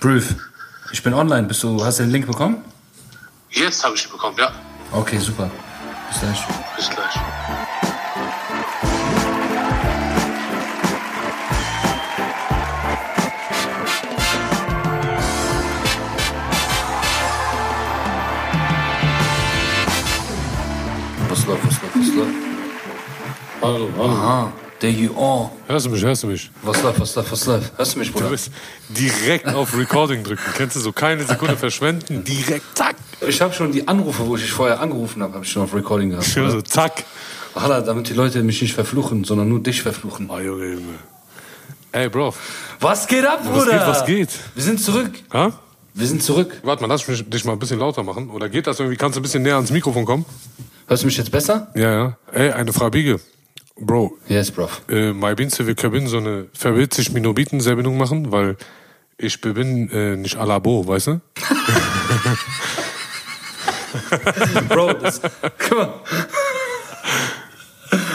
Brief, ich bin online. Bist du, hast du den Link bekommen? Jetzt habe ich ihn bekommen, ja. Okay, super. Bis gleich. Bis gleich. Was läuft, was läuft, was läuft? Hallo, hallo. Aha, there you are. Hörst du mich, hörst du mich? Was läuft, was läuft, was läuft? Hörst du mich, Du Bruder? bist direkt auf Recording drücken. Kennst du so keine Sekunde verschwenden? Direkt, zack. Ich habe schon die Anrufe, wo ich dich vorher angerufen habe, habe ich schon auf Recording gehabt. Höre so, zack. Hala, damit die Leute mich nicht verfluchen, sondern nur dich verfluchen. Oh, Junge, Junge. Ey, Bro, Was geht ab, was Bruder? geht, was geht? Wir sind zurück. Ha? Wir sind zurück. Warte mal, lass mich dich mal ein bisschen lauter machen. Oder geht das irgendwie? Kannst du ein bisschen näher ans Mikrofon kommen? Hörst du mich jetzt besser? Ja, ja. Ey, eine Frage, Biege. Bro, Yes, Bro. äh, meinst du, wir können so eine verwitzig Minobiten Verbindung machen? Weil ich bin äh, nicht à la Bo, weißt du? Bro, das, guck mal.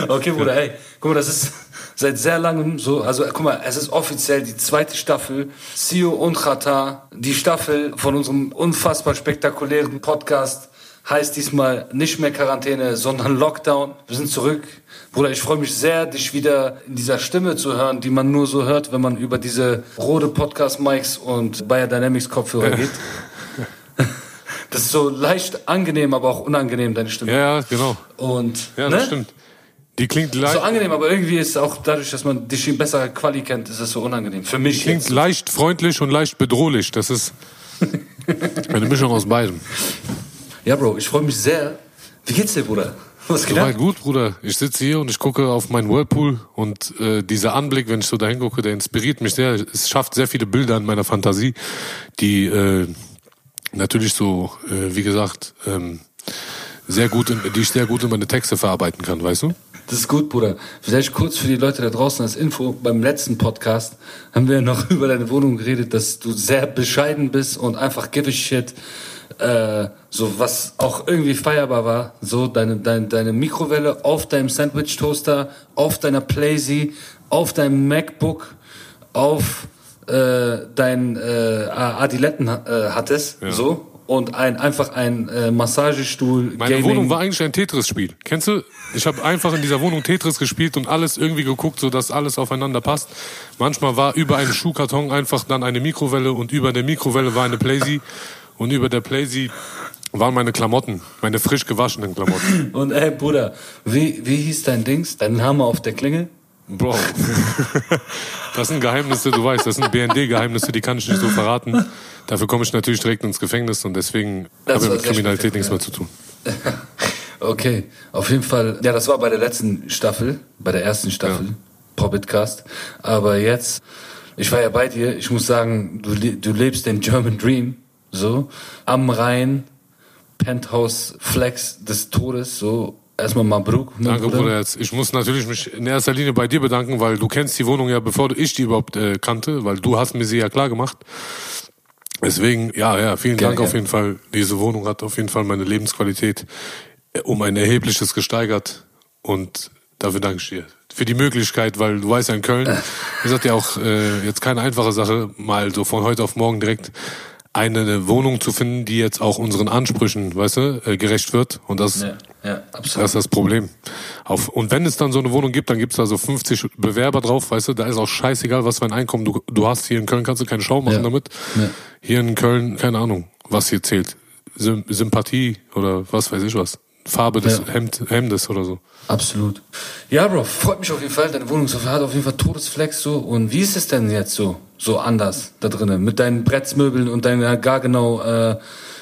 Okay, Bruder, ey, guck mal, das ist seit sehr langem so, also guck mal, es ist offiziell die zweite Staffel, Sio und Chata, die Staffel von unserem unfassbar spektakulären Podcast heißt diesmal nicht mehr Quarantäne, sondern Lockdown. Wir sind zurück. Bruder, ich freue mich sehr, dich wieder in dieser Stimme zu hören, die man nur so hört, wenn man über diese rote Podcast-Mics und Bayer Dynamics Kopfhörer geht. Das ist so leicht angenehm, aber auch unangenehm, deine Stimme. Ja, ja, genau. Und, Ja, ne? das stimmt. Die klingt leicht. So angenehm, aber irgendwie ist auch dadurch, dass man dich in besserer Quali kennt, ist es so unangenehm. Für mich Klingt jetzt. leicht freundlich und leicht bedrohlich. Das ist eine Mischung aus beidem. Ja, Bro, ich freue mich sehr. Wie geht's dir, Bruder? Was geht Soweit gut, Bruder. Ich sitze hier und ich gucke auf meinen Whirlpool und äh, dieser Anblick, wenn ich so dahin gucke, der inspiriert mich sehr. Es schafft sehr viele Bilder in meiner Fantasie, die äh, natürlich so, äh, wie gesagt, ähm, sehr gut, in, die ich sehr gut in meine Texte verarbeiten kann, weißt du? Das ist gut, Bruder. Vielleicht kurz für die Leute da draußen als Info. Beim letzten Podcast haben wir noch über deine Wohnung geredet, dass du sehr bescheiden bist und einfach give a shit. Äh, so was auch irgendwie feierbar war. So deine, deine, deine Mikrowelle auf deinem Sandwich-Toaster, auf deiner Playsee, auf deinem MacBook, auf äh, dein äh, Adiletten äh, hattest. So. Und ein, einfach ein äh, Massagestuhl. Meine Gaming. Wohnung war eigentlich ein Tetris-Spiel. Kennst du? Ich habe einfach in dieser Wohnung Tetris gespielt und alles irgendwie geguckt, so dass alles aufeinander passt. Manchmal war über einem Schuhkarton einfach dann eine Mikrowelle und über der Mikrowelle war eine Playsee und über der Playsee waren meine Klamotten, meine frisch gewaschenen Klamotten. Und ey, Bruder, wie, wie hieß dein Dings? Dein Hammer auf der Klingel? Bro, das sind Geheimnisse, du weißt, das sind BND-Geheimnisse, die kann ich nicht so verraten. Dafür komme ich natürlich direkt ins Gefängnis und deswegen habe ich mit Kriminalität nichts mehr zu tun. Okay, auf jeden Fall. Ja, das war bei der letzten Staffel, bei der ersten Staffel, Ja. Popitcast. Aber jetzt, ich war ja bei dir, ich muss sagen, du, du lebst den German Dream, so, am Rhein, Penthouse Flex des Todes, so, erstmal Mabruk. Danke, Bruder. Jetzt. Ich muss natürlich mich in erster Linie bei dir bedanken, weil du kennst die Wohnung ja, bevor ich die überhaupt äh, kannte, weil du hast mir sie ja klar gemacht. Deswegen, ja, ja, vielen Gerne, Dank auf gerne. jeden Fall. Diese Wohnung hat auf jeden Fall meine Lebensqualität äh, um ein erhebliches gesteigert und dafür danke ich dir. Für die Möglichkeit, weil du weißt ja in Köln, ist das ja auch äh, jetzt keine einfache Sache, mal so von heute auf morgen direkt eine Wohnung zu finden, die jetzt auch unseren Ansprüchen, weißt du, äh, gerecht wird. Und das Ja, ja, absolut. das ist das Problem. Auf, und wenn es dann so eine Wohnung gibt, dann gibt es da so 50 Bewerber drauf, weißt du, da ist auch scheißegal, was für ein Einkommen du, du hast. Hier in Köln kannst du keine Schau machen Ja. damit. Ja. Hier in Köln, keine Ahnung, was hier zählt. Sym Sympathie oder was weiß ich was. Farbe des Ja. Hemd, Hemdes oder so. Absolut. Ja, Bro, freut mich auf jeden Fall. Deine Wohnung hat auf jeden Fall Todesflex so. Und wie ist es denn jetzt so, so anders da drinnen? Mit deinen Brettsmöbeln und deiner gar genau äh,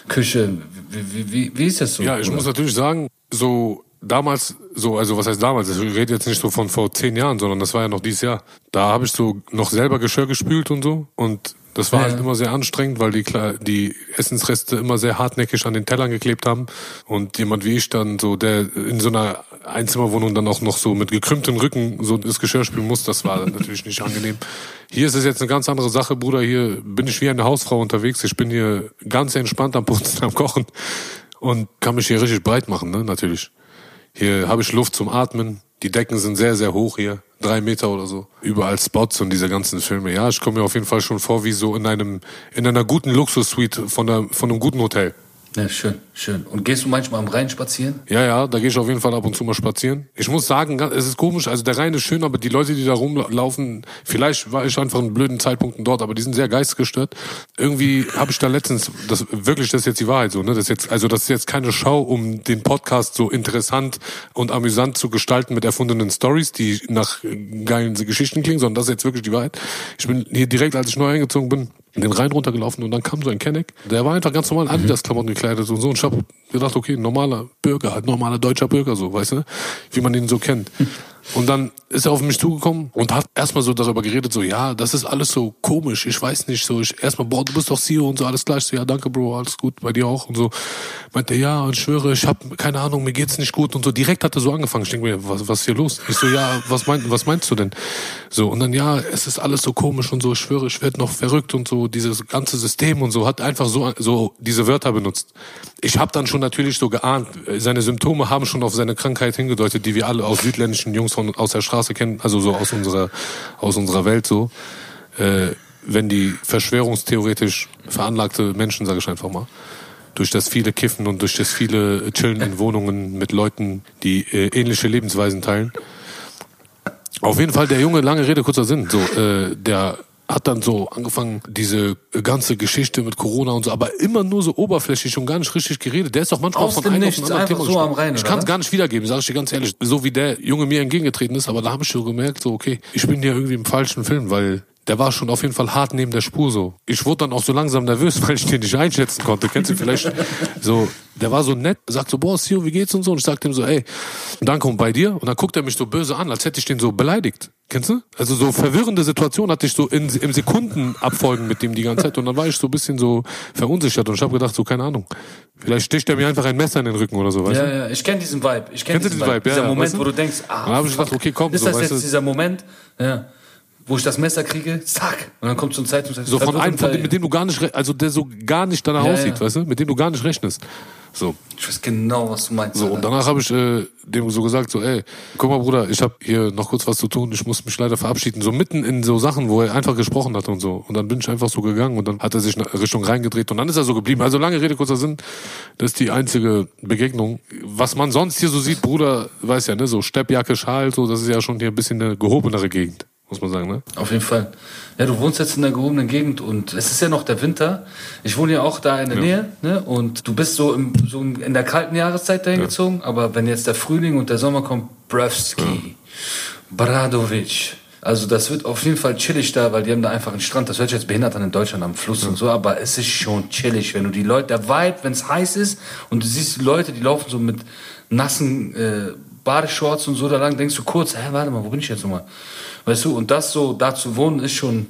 Küche. Wie, wie, wie, ist das so? Ja, ich Bruder? muss natürlich sagen, so damals, so, also was heißt damals? Ich rede jetzt nicht so von vor zehn Jahren, sondern das war ja noch dieses Jahr. Da habe ich so noch selber Geschirr gespült und so. Und das war Ja. halt immer sehr anstrengend, weil die, die Essensreste immer sehr hartnäckig an den Tellern geklebt haben. Und jemand wie ich dann so, der in so einer Einzimmerwohnung dann auch noch so mit gekrümmtem Rücken so das Geschirr spülen muss, das war natürlich nicht angenehm. Hier ist es jetzt eine ganz andere Sache, Bruder. Hier bin ich wie eine Hausfrau unterwegs. Ich bin hier ganz entspannt am Putzen, am Kochen und kann mich hier richtig breit machen, ne, natürlich. Hier habe ich Luft zum Atmen, Die Decken sind sehr, sehr hoch hier. Drei Meter oder so. Überall Spots und diese ganzen Filme. Ja, ich komme mir auf jeden Fall schon vor wie so in einem, in einer guten Luxussuite von, der, von einem guten Hotel. Ja, schön, schön. Und gehst du manchmal am Rhein spazieren? Ja, ja, da gehe ich auf jeden Fall ab und zu mal spazieren. Ich muss sagen, es ist komisch, also der Rhein ist schön, aber die Leute, die da rumlaufen, vielleicht war ich einfach in blöden Zeitpunkten dort, aber die sind sehr geistesgestört. Irgendwie habe ich da letztens, das wirklich, das ist jetzt die Wahrheit so, ne? Das ist jetzt, also das ist jetzt keine Show, um den Podcast so interessant und amüsant zu gestalten mit erfundenen Stories, die nach geilen Geschichten klingen, sondern das ist jetzt wirklich die Wahrheit. Ich bin hier direkt, als ich neu eingezogen bin, den Rhein runtergelaufen und dann kam so ein Kenneck, der war einfach ganz normal in Adidas-Klamotten gekleidet und so und ich hab gedacht, okay, normaler Bürger, halt normaler deutscher Bürger so, weißt du, wie man ihn so kennt. Und dann ist er auf mich zugekommen und hat erstmal so darüber geredet, so, ja, das ist alles so komisch, ich weiß nicht, so, ich erstmal, boah, du bist doch CEO und so, alles klar, ich so, ja, danke, Bro, alles gut, bei dir auch und so. Meinte, ja, und ich schwöre, ich hab, keine Ahnung, mir geht's nicht gut und so, direkt hat er so angefangen, ich denke mir, was, was ist hier los? Ich so, ja, was, mein, was meinst du denn? So, und dann, ja, es ist alles so komisch und so, ich schwöre, ich werde noch verrückt und so, dieses ganze System und so, hat einfach so, so diese Wörter benutzt. Ich habe dann schon natürlich so geahnt, seine Symptome haben schon auf seine Krankheit hingedeutet, die wir alle aus südländischen Jungs von, aus der Straße kennen, also so aus unserer, aus unserer Welt so. Äh, wenn die verschwörungstheoretisch veranlagte Menschen, sage ich einfach mal, durch das viele Kiffen und durch das viele Chillen in Wohnungen mit Leuten, die äh, ähnliche Lebensweisen teilen. Auf jeden Fall der Junge, lange Rede, kurzer Sinn, so, äh, der hat dann so angefangen, diese ganze Geschichte mit Corona und so, aber immer nur so oberflächlich und gar nicht richtig geredet. Der ist doch manchmal Aus von einem auf Nichts, ein anderes einfach Thema so am Rhein, Ich kann es gar nicht wiedergeben, sage ich dir ganz ehrlich. So wie der Junge mir entgegengetreten ist, aber da habe ich so gemerkt, so okay, ich bin hier irgendwie im falschen Film, weil der war schon auf jeden Fall hart neben der Spur so. Ich wurde dann auch so langsam nervös, weil ich den nicht einschätzen konnte. Kennst du vielleicht? So, der war so nett, sagt so, boah, Sio, wie geht's und so. Und ich sagte ihm so, ey, danke und bei dir. Und dann guckt er mich so böse an, als hätte ich den so beleidigt. Kennst du? Also so verwirrende Situation hatte ich so in, im Sekundenabfolgen mit dem die ganze Zeit. Und dann war ich so ein bisschen so verunsichert und ich habe gedacht, so, keine Ahnung. Vielleicht sticht er mir einfach ein Messer in den Rücken oder so, weißt Ja, du? ja, ich kenne diesen Vibe. Ich kenn Kennst du diesen diesen Vibe? Ja, Dieser ja, Moment, weißt du? wo du denkst, ah, Dann hab ich gedacht, okay, komm, Ist so, das jetzt du? dieser Moment, ja, wo ich das Messer kriege, zack, und dann kommt so ein Zeitung, So von einem, von dem, mit dem du gar nicht, also der so gar nicht danach Ja, aussieht, ja. weißt du? Mit dem du gar nicht rechnest. So. Ich weiß genau, was du meinst. So, Alter. und danach habe ich äh, dem so gesagt, so, ey, guck mal, Bruder, ich habe hier noch kurz was zu tun, ich muss mich leider verabschieden. So mitten in so Sachen, wo er einfach gesprochen hat und so. Und dann bin ich einfach so gegangen und dann hat er sich nach Richtung reingedreht und dann ist er so geblieben. Also lange Rede, kurzer Sinn, das ist die einzige Begegnung. Was man sonst hier so sieht, Bruder, weiß ja, ne, so Steppjacke, Schal, so, das ist ja schon hier ein bisschen eine gehobenere Gegend, muss man sagen, ne? Auf jeden Fall. Ja, du wohnst jetzt in der gehobenen Gegend und es ist ja noch der Winter. Ich wohne ja auch da in der Nähe, ne? Und du bist so, im, so in der kalten Jahreszeit dahin gezogen, aber wenn jetzt der Frühling und der Sommer kommt, Brevski, Bradovic. Also das wird auf jeden Fall chillig da, weil die haben da einfach einen Strand. Das hört sich jetzt behindert an in Deutschland am Fluss und so, aber es ist schon chillig, wenn du die Leute, der Vibe, wenn es heiß ist und du siehst die Leute, die laufen so mit nassen äh, Badeshorts und so da lang, denkst du kurz, hä, warte mal, wo bin ich jetzt nochmal? Weißt du, und das so, da zu wohnen, ist schon,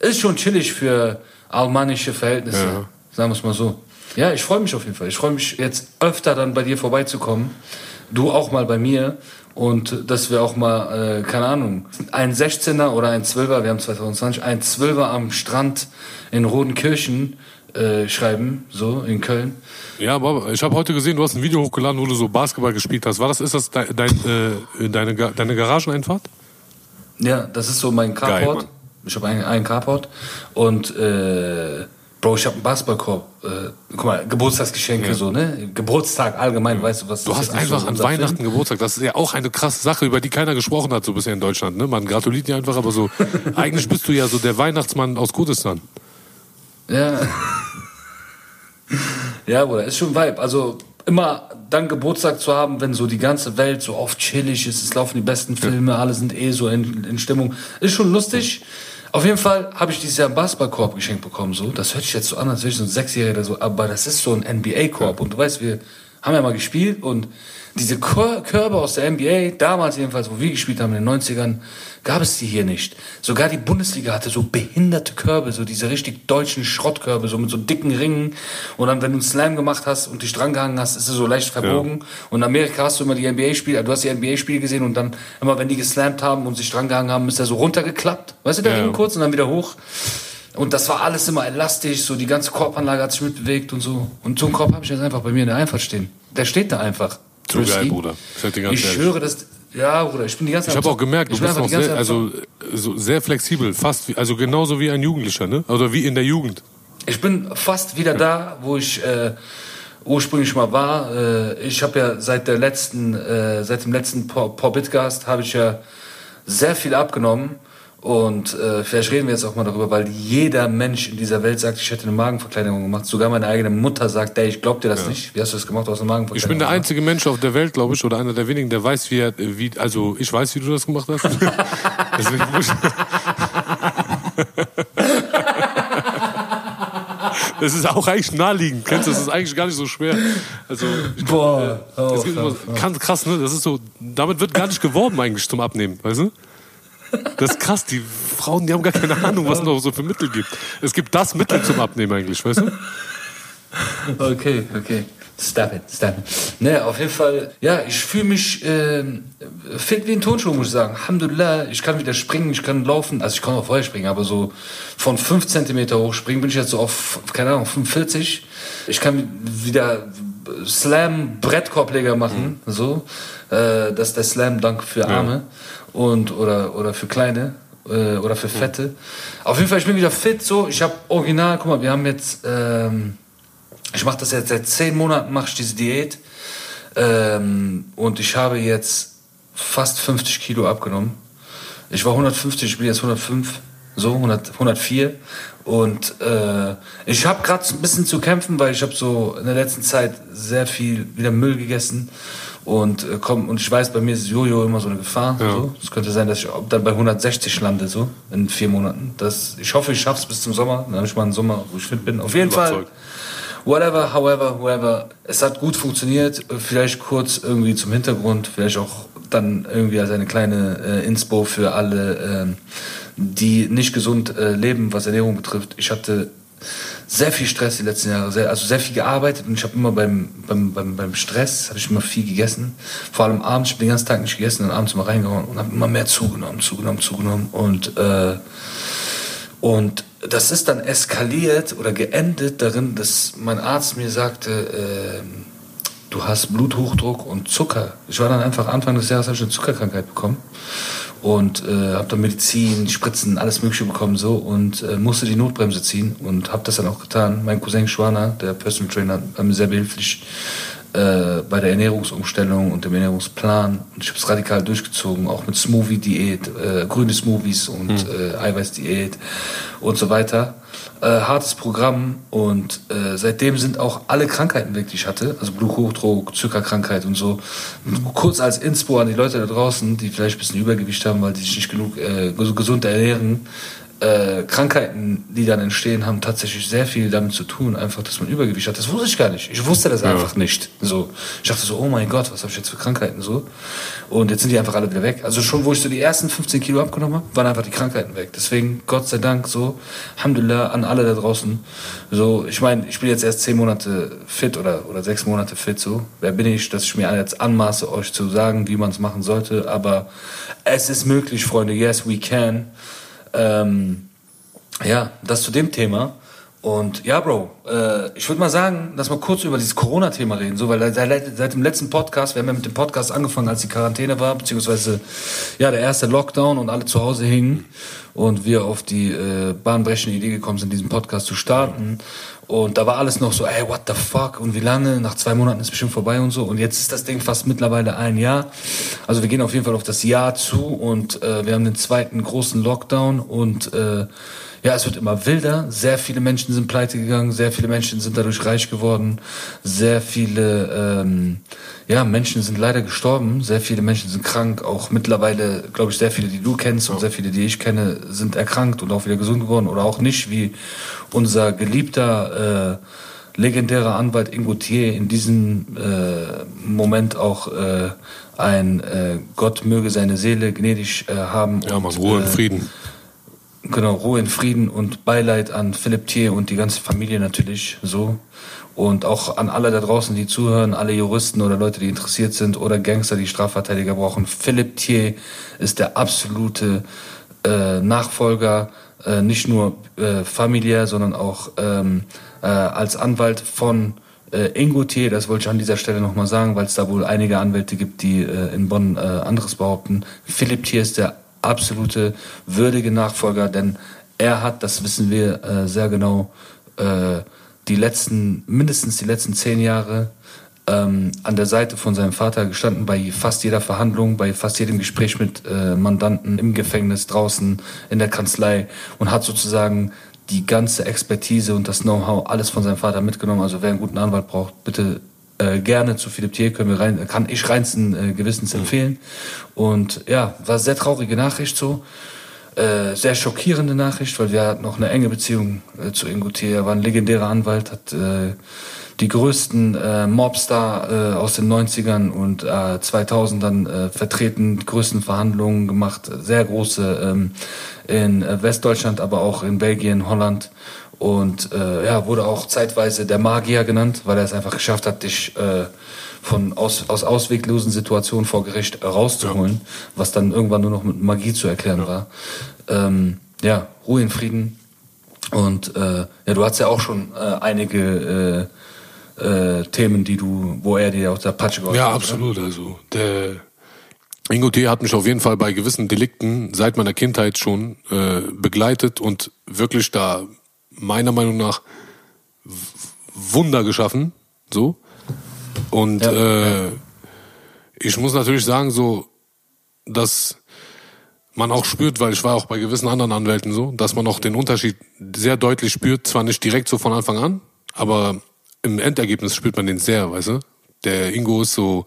ist schon chillig für almanische Verhältnisse. Ja. Sagen wir es mal so. Ja, ich freue mich auf jeden Fall. Ich freue mich jetzt öfter dann bei dir vorbeizukommen. Du auch mal bei mir. Und dass wir auch mal, äh, keine Ahnung, ein 16er oder ein 12er, wir haben 2020, ein 12er am Strand in Rodenkirchen äh, schreiben, so in Köln. Ja, aber ich habe heute gesehen, du hast ein Video hochgeladen, wo du so Basketball gespielt hast. War das, ist das dein, dein, äh, deine, deine Garageneinfahrt? Ja, das ist so mein Geil, Carport. Mann. ich habe einen, einen Carport und äh, Bro, ich habe einen Basketballkorb. Äh, guck mal, Geburtstagsgeschenke so, ne? Geburtstag allgemein, weißt du was? Du hast einfach so an Weihnachten Film. Geburtstag. Das ist ja auch eine krasse Sache, über die keiner gesprochen hat, so bisher in Deutschland. Ne? Man gratuliert dir einfach, aber so, eigentlich bist du ja so der Weihnachtsmann aus Kurdistan. Ja. ja, Bruder, ist schon Vibe. Also immer dann Geburtstag zu haben, wenn so die ganze Welt so oft chillig ist, es laufen die besten Filme, alle sind eh so in, in Stimmung. Ist schon lustig. Auf jeden Fall habe ich dieses Jahr einen Basketballkorb geschenkt bekommen. So, das hört sich jetzt so an, als wäre ich so ein Sechsjähriger so, aber das ist so ein NBA-Korb. Und du weißt, wir haben ja mal gespielt und diese Kör Körbe aus der NBA, damals jedenfalls, wo wir gespielt haben in den 90ern, gab es die hier nicht. Sogar die Bundesliga hatte so behinderte Körbe, so diese richtig deutschen Schrottkörbe, so mit so dicken Ringen. Und dann, wenn du einen Slam gemacht hast und dich dran gehangen hast, ist es so leicht verbogen. Und in Amerika hast du immer die NBA-Spiele, du hast die NBA-Spiele gesehen und dann immer, wenn die geslammt haben und sich dran gehangen haben, ist er so runtergeklappt. Weißt du, der Ja. Ring kurz und dann wieder hoch. Und das war alles immer elastisch, so die ganze Korbanlage hat sich mitbewegt und so. Und so einen Korb habe ich jetzt einfach bei mir in der Einfahrt stehen. Der steht da einfach. Zu geil, Risky. Bruder. Ich Ich schwöre, dass Ja, Bruder, ich bin die ganze Ich Zeit. habe auch gemerkt, du ich bist noch ganze sehr, also so sehr flexibel, fast wie, also genauso wie ein Jugendlicher, ne? Oder wie in der Jugend. Ich bin fast wieder da, wo ich äh, ursprünglich mal war. Äh, ich habe ja seit der letzten, äh, seit dem letzten Porbitcast habe ich ja sehr viel abgenommen. Und äh, vielleicht reden wir jetzt auch mal darüber, weil jeder Mensch in dieser Welt sagt, ich hätte eine Magenverkleinerung gemacht. Sogar meine eigene Mutter sagt, ey, ich glaub dir das nicht. Wie hast du das gemacht? Du hast eine Magenverkleinerung Ich bin der einzige Mensch auf der Welt, glaube ich, oder einer der wenigen, der weiß, wie er, wie, also ich weiß, wie du das gemacht hast. Deswegen muss Das ist auch eigentlich naheliegend, kennst du? Das ist eigentlich gar nicht so schwer. Also, ich, Boah, oh, immer, krass, ne? Das ist so, damit wird gar nicht geworben eigentlich zum Abnehmen, weißt du? Das ist krass, die Frauen, die haben gar keine Ahnung, was es noch so für Mittel gibt. Es gibt das Mittel zum Abnehmen eigentlich, weißt du? Okay, okay. Stop it, stop it. Ne, auf jeden Fall, ja, ich fühle mich äh, fit wie ein Turnschuh, muss ich sagen. Alhamdulillah, ich kann wieder springen, ich kann laufen. Also ich kann auch vorher springen, aber so von 5 cm hoch springen bin ich jetzt so auf, keine Ahnung, 45. Ich kann wieder Slam Brettkorbleger machen, so. Äh, das ist der Slam Dank für Arme und oder oder für kleine äh, oder für Fette. Auf jeden Fall, ich bin wieder fit, so. Ich habe original, guck mal, wir haben jetzt ähm, ich mache das jetzt seit zehn Monaten, mache ich diese Diät. Ähm, und ich habe jetzt fast 50 Kilo abgenommen. Ich war 150, ich bin jetzt 105, so 100, 104. Und äh, ich habe gerade ein bisschen zu kämpfen, weil ich habe so in der letzten Zeit sehr viel wieder Müll gegessen. Und, äh, komm, und ich weiß, bei mir ist Jojo immer so eine Gefahr. Ja. So. Es könnte sein, dass ich dann bei 160 lande, so in vier Monaten. Das, ich hoffe, ich schaff's bis zum Sommer. Dann habe ich mal einen Sommer, wo ich fit bin. Auf jeden Fall. Whatever, however, whoever. Es hat gut funktioniert. Vielleicht kurz irgendwie zum Hintergrund, vielleicht auch dann irgendwie als eine kleine äh, Inspo für alle, ähm, die nicht gesund äh, leben, was Ernährung betrifft. Ich hatte sehr viel Stress die letzten Jahre, sehr, also sehr viel gearbeitet und ich habe immer beim, beim, beim, beim Stress habe ich immer viel gegessen. Vor allem abends, ich habe den ganzen Tag nicht gegessen und abends immer reingehauen und habe immer mehr zugenommen, zugenommen, zugenommen und äh, und das ist dann eskaliert oder geendet darin, dass mein Arzt mir sagte, ähm, du hast Bluthochdruck und Zucker. Ich war dann einfach Anfang des Jahres habe ich eine Zuckerkrankheit bekommen und äh, habe dann Medizin, Spritzen, alles Mögliche bekommen so und äh, musste die Notbremse ziehen und habe das dann auch getan. Mein Cousin Schwaner, der Personal Trainer, war mir sehr behilflich äh, bei der Ernährungsumstellung und dem Ernährungsplan. Und ich habe es radikal durchgezogen, auch mit Smoothie-Diät, äh, grüne Smoothies und äh, Eiweiß-Diät und so weiter. Äh, hartes Programm und äh, seitdem sind auch alle Krankheiten weg, die ich hatte, also Bluthochdruck, Zuckerkrankheit und so. Kurz als Inspo an die Leute da draußen, die vielleicht ein bisschen Übergewicht haben, weil die sich nicht genug ges- gesund ernähren. Äh, Krankheiten, die dann entstehen, haben tatsächlich sehr viel damit zu tun, einfach, dass man Übergewicht hat. Das wusste ich gar nicht. Ich wusste das einfach nicht. So, ich dachte so, oh mein Gott, was habe ich jetzt für Krankheiten so? Und jetzt sind die einfach alle wieder weg. Also schon, wo ich so die ersten 15 Kilo abgenommen habe, waren einfach die Krankheiten weg. Deswegen, Gott sei Dank, so, Alhamdulillah, an alle da draußen. So, ich meine, ich bin jetzt erst 10 Monate fit oder, oder 6 Monate fit, so. Wer bin ich, dass ich mir jetzt anmaße, euch zu sagen, wie man es machen sollte? Aber es ist möglich, Freunde. Yes, we can. Ähm, ja, das zu dem Thema. Und ja, Bro, äh, ich würde mal sagen, dass wir kurz über dieses Corona-Thema reden, so, weil seit, seit dem letzten Podcast, wir haben ja mit dem Podcast angefangen, als die Quarantäne war, beziehungsweise ja der erste Lockdown und alle zu Hause hingen und wir auf die äh, bahnbrechende Idee gekommen sind, diesen Podcast zu starten. Und da war alles noch so, ey, what the fuck? Und wie lange? Nach zwei Monaten ist bestimmt vorbei und so. Und jetzt ist das Ding fast mittlerweile ein Jahr. Also wir gehen auf jeden Fall auf das Jahr zu und äh, wir haben den zweiten großen Lockdown und äh, ja, es wird immer wilder. Sehr viele Menschen sind pleite gegangen, sehr viele Menschen sind dadurch reich geworden, sehr viele ähm, ja, Menschen sind leider gestorben, sehr viele Menschen sind krank, auch mittlerweile, glaube ich, sehr viele, die du kennst und sehr viele, die ich kenne, sind erkrankt und auch wieder gesund geworden oder auch nicht, wie unser geliebter äh, legendärer Anwalt Ingo Thier in diesem äh, Moment auch äh, ein äh, Gott möge seine Seele gnädig äh, haben. Ja, und, man, Ruhe äh, und Frieden. Genau, Ruhe in Frieden und Beileid an Philipp Thier und die ganze Familie natürlich so. Und auch an alle da draußen, die zuhören, alle Juristen oder Leute, die interessiert sind oder Gangster, die Strafverteidiger brauchen. Philipp Thier ist der absolute äh, Nachfolger, äh, nicht nur äh, familiär, sondern auch ähm, äh, als Anwalt von äh, Ingotier, das wollte ich an dieser Stelle nochmal sagen, weil es da wohl einige Anwälte gibt, die äh, in Bonn anderes behaupten. Philipp Thier ist der absolute würdige Nachfolger, denn er hat, das wissen wir äh, sehr genau, äh, die letzten, mindestens die letzten zehn Jahre ähm, an der Seite von seinem Vater gestanden bei fast jeder Verhandlung, bei fast jedem Gespräch mit äh, Mandanten im Gefängnis, draußen, in der Kanzlei und hat sozusagen die ganze Expertise und das Know-how alles von seinem Vater mitgenommen. Also wer einen guten Anwalt braucht, bitte äh, gerne zu Philipp Thiel können wir rein, kann ich reinsten äh, Gewissens empfehlen. Und ja, war sehr traurige Nachricht so. Äh, sehr schockierende Nachricht, weil wir hatten noch eine enge Beziehung äh, zu Ingo Thiel. Er war ein legendärer Anwalt, hat äh, die größten äh, Mobstar äh, aus den 90ern und äh, 2000ern äh, vertreten, die größten Verhandlungen gemacht, sehr große ähm, in äh, Westdeutschland, aber auch in Belgien, Holland und äh, ja, wurde auch zeitweise der Magier genannt, weil er es einfach geschafft hat, dich äh, von aus, aus ausweglosen Situationen vor Gericht rauszuholen, ja. was dann irgendwann nur noch mit Magie zu erklären ja. war. Ähm, ja, Ruhe in Frieden. Und äh, ja, du hast ja auch schon äh, einige äh, äh, Themen, die du, wo er dir aus der Patsche geholfen Ja, absolut. Oder? Also der Ingo T. hat mich auf jeden Fall bei gewissen Delikten seit meiner Kindheit schon äh, begleitet und wirklich da meiner Meinung nach Wunder geschaffen. So. Und ja, äh, ich muss natürlich sagen, so, dass man auch spürt, weil ich war auch bei gewissen anderen Anwälten so, dass man auch den Unterschied sehr deutlich spürt, zwar nicht direkt so von Anfang an, aber im Endergebnis spürt man den sehr, weißt du? Der Ingo ist so,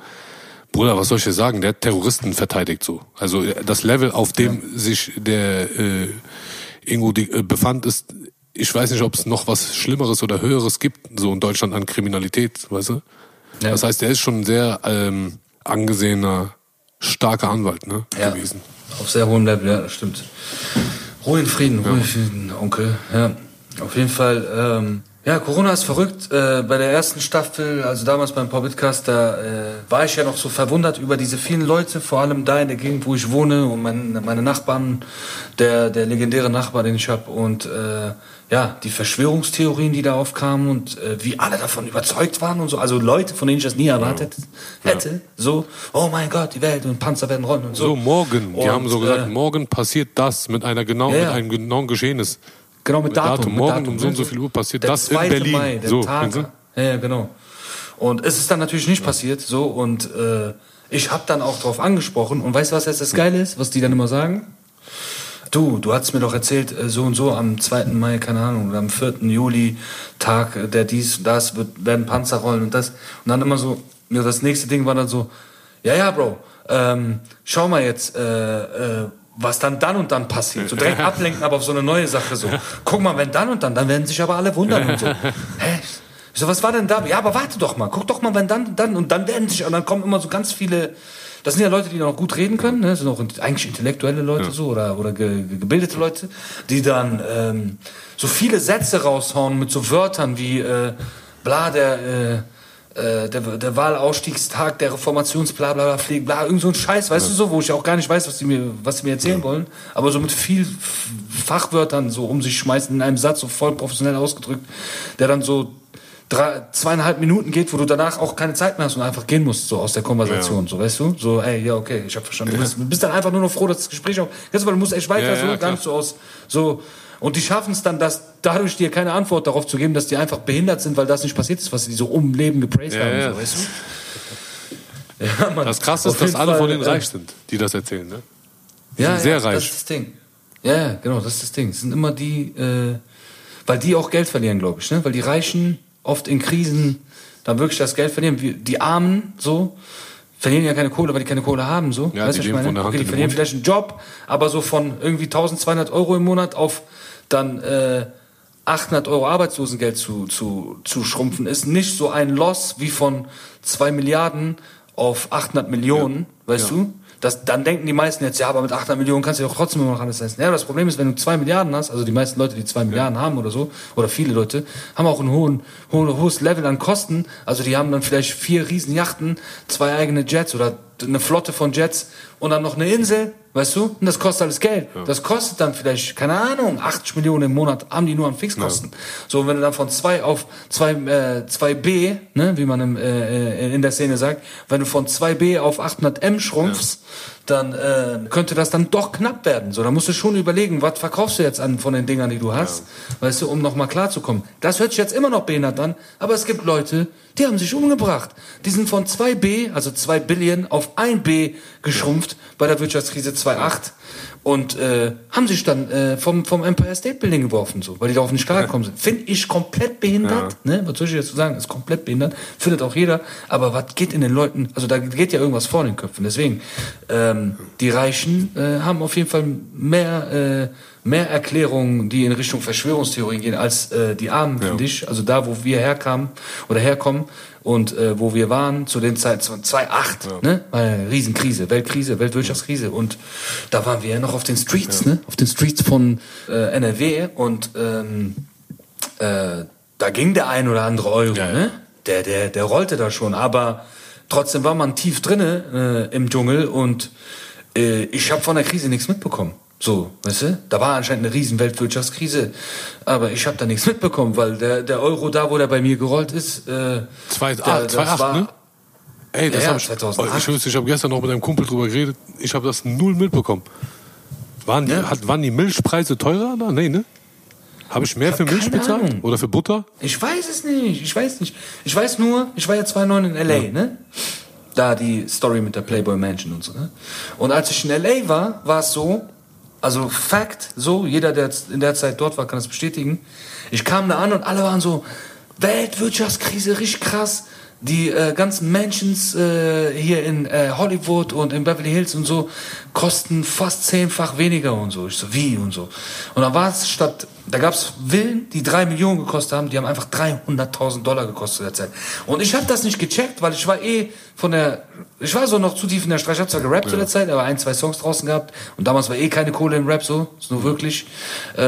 Bruder, was soll ich dir sagen? Der hat Terroristen verteidigt so. Also das Level, auf dem ja. sich der äh, Ingo die, äh, befand, ist, ich weiß nicht, ob es noch was Schlimmeres oder Höheres gibt, so in Deutschland an Kriminalität, weißt du? Ja. Das heißt, der ist schon ein sehr ähm, angesehener, starker Anwalt ne, ja. gewesen. Auf sehr hohem Level, ja, das stimmt. Ruhe in Frieden, Ruhe in Frieden, Onkel. Ja, auf jeden Fall. Ähm, ja, Corona ist verrückt. Äh, bei der ersten Staffel, also damals beim Podcast, da äh, war ich ja noch so verwundert über diese vielen Leute, vor allem da in der Gegend, wo ich wohne und mein, meine Nachbarn, der, der legendäre Nachbar, den ich habe und äh, ja, die Verschwörungstheorien, die da aufkamen und äh, wie alle davon überzeugt waren und so. Also Leute, von denen ich das nie erwartet ja. hätte. Ja. So, oh mein Gott, die Welt und Panzer werden rollen und so. So, morgen. Und, die haben so gesagt, äh, morgen passiert das mit einer genauen, ja, mit einem genauen Geschehnis. Genau, mit Datum. Datum. Morgen Datum, um so und so viel Uhr passiert das in Berlin. Mai, der so, Tag. Ja, genau. Und es ist dann natürlich nicht passiert, so, und äh, ich habe dann auch drauf angesprochen. Und weißt du, was jetzt das Geile ist, was die dann immer sagen? Du, du hast mir doch erzählt, äh, so und so am 2. Mai, keine Ahnung, oder am 4. Juli, Tag, äh, der dies, das, wird, werden Panzer rollen und das. Und dann immer so, ja, das nächste Ding war dann so, ja, ja, Bro, ähm, schau mal jetzt, äh, äh, was dann dann und dann passiert. So direkt ablenken, aber auf so eine neue Sache so. Guck mal, wenn dann und dann, dann werden sich aber alle wundern und so. Hä? Ich so, was war denn da? Ja, aber warte doch mal, guck doch mal, wenn dann, dann und dann werden sich, und dann kommen immer so ganz viele das sind ja Leute, die noch gut reden können, ne? das sind auch eigentlich intellektuelle Leute ja. so oder, oder ge, gebildete Leute, die dann ähm, so viele Sätze raushauen mit so Wörtern wie äh, bla, der, äh, äh der, der Wahlausstiegstag, der Reformationsbla bla bla fliegt, bla, irgend so ein Scheiß, weißt ja. du so, wo ich auch gar nicht weiß, was die mir, was die mir erzählen ja. wollen, aber so mit viel Fachwörtern so um sich schmeißen in einem Satz, so voll professionell ausgedrückt, der dann so drei, zweieinhalb Minuten geht, wo du danach auch keine Zeit mehr hast und einfach gehen musst, so aus der Konversation, ja. so, weißt du? So, ey, ja, okay, ich hab verstanden. Du bist, bist dann einfach nur noch froh, dass das Gespräch auch, du, weil du musst echt weiter, ja, so, nicht so aus, so, und die schaffen es dann, dass dadurch dir keine Antwort darauf zu geben, dass die einfach behindert sind, weil das nicht passiert ist, was sie so um Leben gepraised ja, haben, so, weißt du? Ja, Mann. Das Krasse ist, dass alle Fall, von denen äh, reich sind, die das erzählen, ne? Die ja, sehr ja, reich. Das ist das Ding. Ja, genau, das ist das Ding. Es sind immer die, äh, weil die auch Geld verlieren, glaube ich, ne? Weil die Reichen oft in Krisen dann wirklich das Geld verlieren. Die Armen so verlieren ja keine Kohle, weil die keine Kohle haben. So. Ja, weißt die, ich meine? Okay, die verlieren vielleicht einen Job, aber so von irgendwie 1200 Euro im Monat auf dann äh, 800 Euro Arbeitslosengeld zu, zu, zu schrumpfen, ist nicht so ein Loss wie von 2 Milliarden auf 800 Millionen, ja. weißt ja. du? Das, dann denken die meisten jetzt, ja, aber mit 800 Millionen kannst du ja auch trotzdem immer noch alles leisten. Ja, das Problem ist, wenn du zwei Milliarden hast, also die meisten Leute, die zwei Milliarden haben oder so, oder viele Leute, haben auch ein hohen, hohen, hohes Level an Kosten. Also die haben dann vielleicht vier Riesenjachten, zwei eigene Jets oder eine Flotte von Jets und dann noch eine Insel, Weißt du? Und das kostet alles Geld. Das kostet dann vielleicht, keine Ahnung, 80 Millionen im Monat haben die nur an Fixkosten. So, wenn du dann von zwei auf zwei, äh, 2B, ne, wie man im, äh, in der Szene sagt, wenn du von 2B auf 800 M schrumpfst, dann äh, könnte das dann doch knapp werden. So, da musst du schon überlegen, was verkaufst du jetzt an von den Dingern, die du hast, weißt du, um nochmal klarzukommen. Das hört sich jetzt immer noch behindert an, aber es gibt Leute, die haben sich umgebracht. Die sind von 2B, also 2 Billion, auf 1B geschrumpft bei der Wirtschaftskrise 2.8 und äh, haben sich dann äh, vom, vom Empire State Building geworfen, so, weil die darauf nicht klargekommen sind. Finde ich komplett behindert, ne? Was soll ich jetzt so sagen? Ist komplett behindert, findet auch jeder. Aber was geht in den Leuten, also da geht ja irgendwas vor den Köpfen. Deswegen, ähm, die Reichen äh, haben auf jeden Fall mehr, äh, mehr Erklärungen, die in Richtung Verschwörungstheorien gehen, als äh, die Armen, finde ich. Also da, wo wir herkamen oder herkommen und äh, wo wir waren zu den Zeiten 2008, ne? War eine Riesenkrise, Weltkrise, Weltwirtschaftskrise und da waren wir ja noch auf den Streets, ne? Auf den Streets von äh, NRW und ähm, äh, da ging der ein oder andere Euro, Ja, ja. ne? Der, der, der rollte da schon, aber trotzdem war man tief drinne äh, im Dschungel und äh, ich habe von der Krise nichts mitbekommen. So, weißt du? Da war anscheinend eine riesen Weltwirtschaftskrise, aber ich habe da nichts mitbekommen, weil der, der Euro da, wo der bei mir gerollt ist, äh, Zwei, da- ah, das 2,8, war- ne? Ey, das Ja, hab ich, 2008. Oh, ich, ich habe gestern noch mit einem Kumpel drüber geredet. Ich habe das null mitbekommen. Waren die, Ja. hat, waren die Milchpreise teurer da? Nee, ne? Habe ich mehr hab für Milch bezahlt? Ahnung. Oder für Butter? Ich weiß es nicht. Ich weiß nicht. Ich weiß nur, ich war ja 2009 in L.A., ne? Da die Story mit der Playboy Mansion und so, ne? Und als ich in L.A. war, war es so, also Fact, so, jeder, der in der Zeit dort war, kann das bestätigen. Ich kam da an und alle waren so, Weltwirtschaftskrise, richtig krass. Die äh, ganzen Mansions äh, hier in äh, Hollywood und in Beverly Hills und so kosten fast zehnfach weniger und so. Ich so, wie und so. Und dann war es statt, da gab es Villen, die drei Millionen gekostet haben, die haben einfach 300.000 Dollar gekostet zu der Zeit. Und ich habe das nicht gecheckt, weil ich war eh von der, ich war so noch zu tief in der Straße, ich habe zwar gerappt zu der Zeit, aber ein, zwei Songs draußen gehabt und damals war eh keine Kohle im Rap so, ist nur wirklich, äh,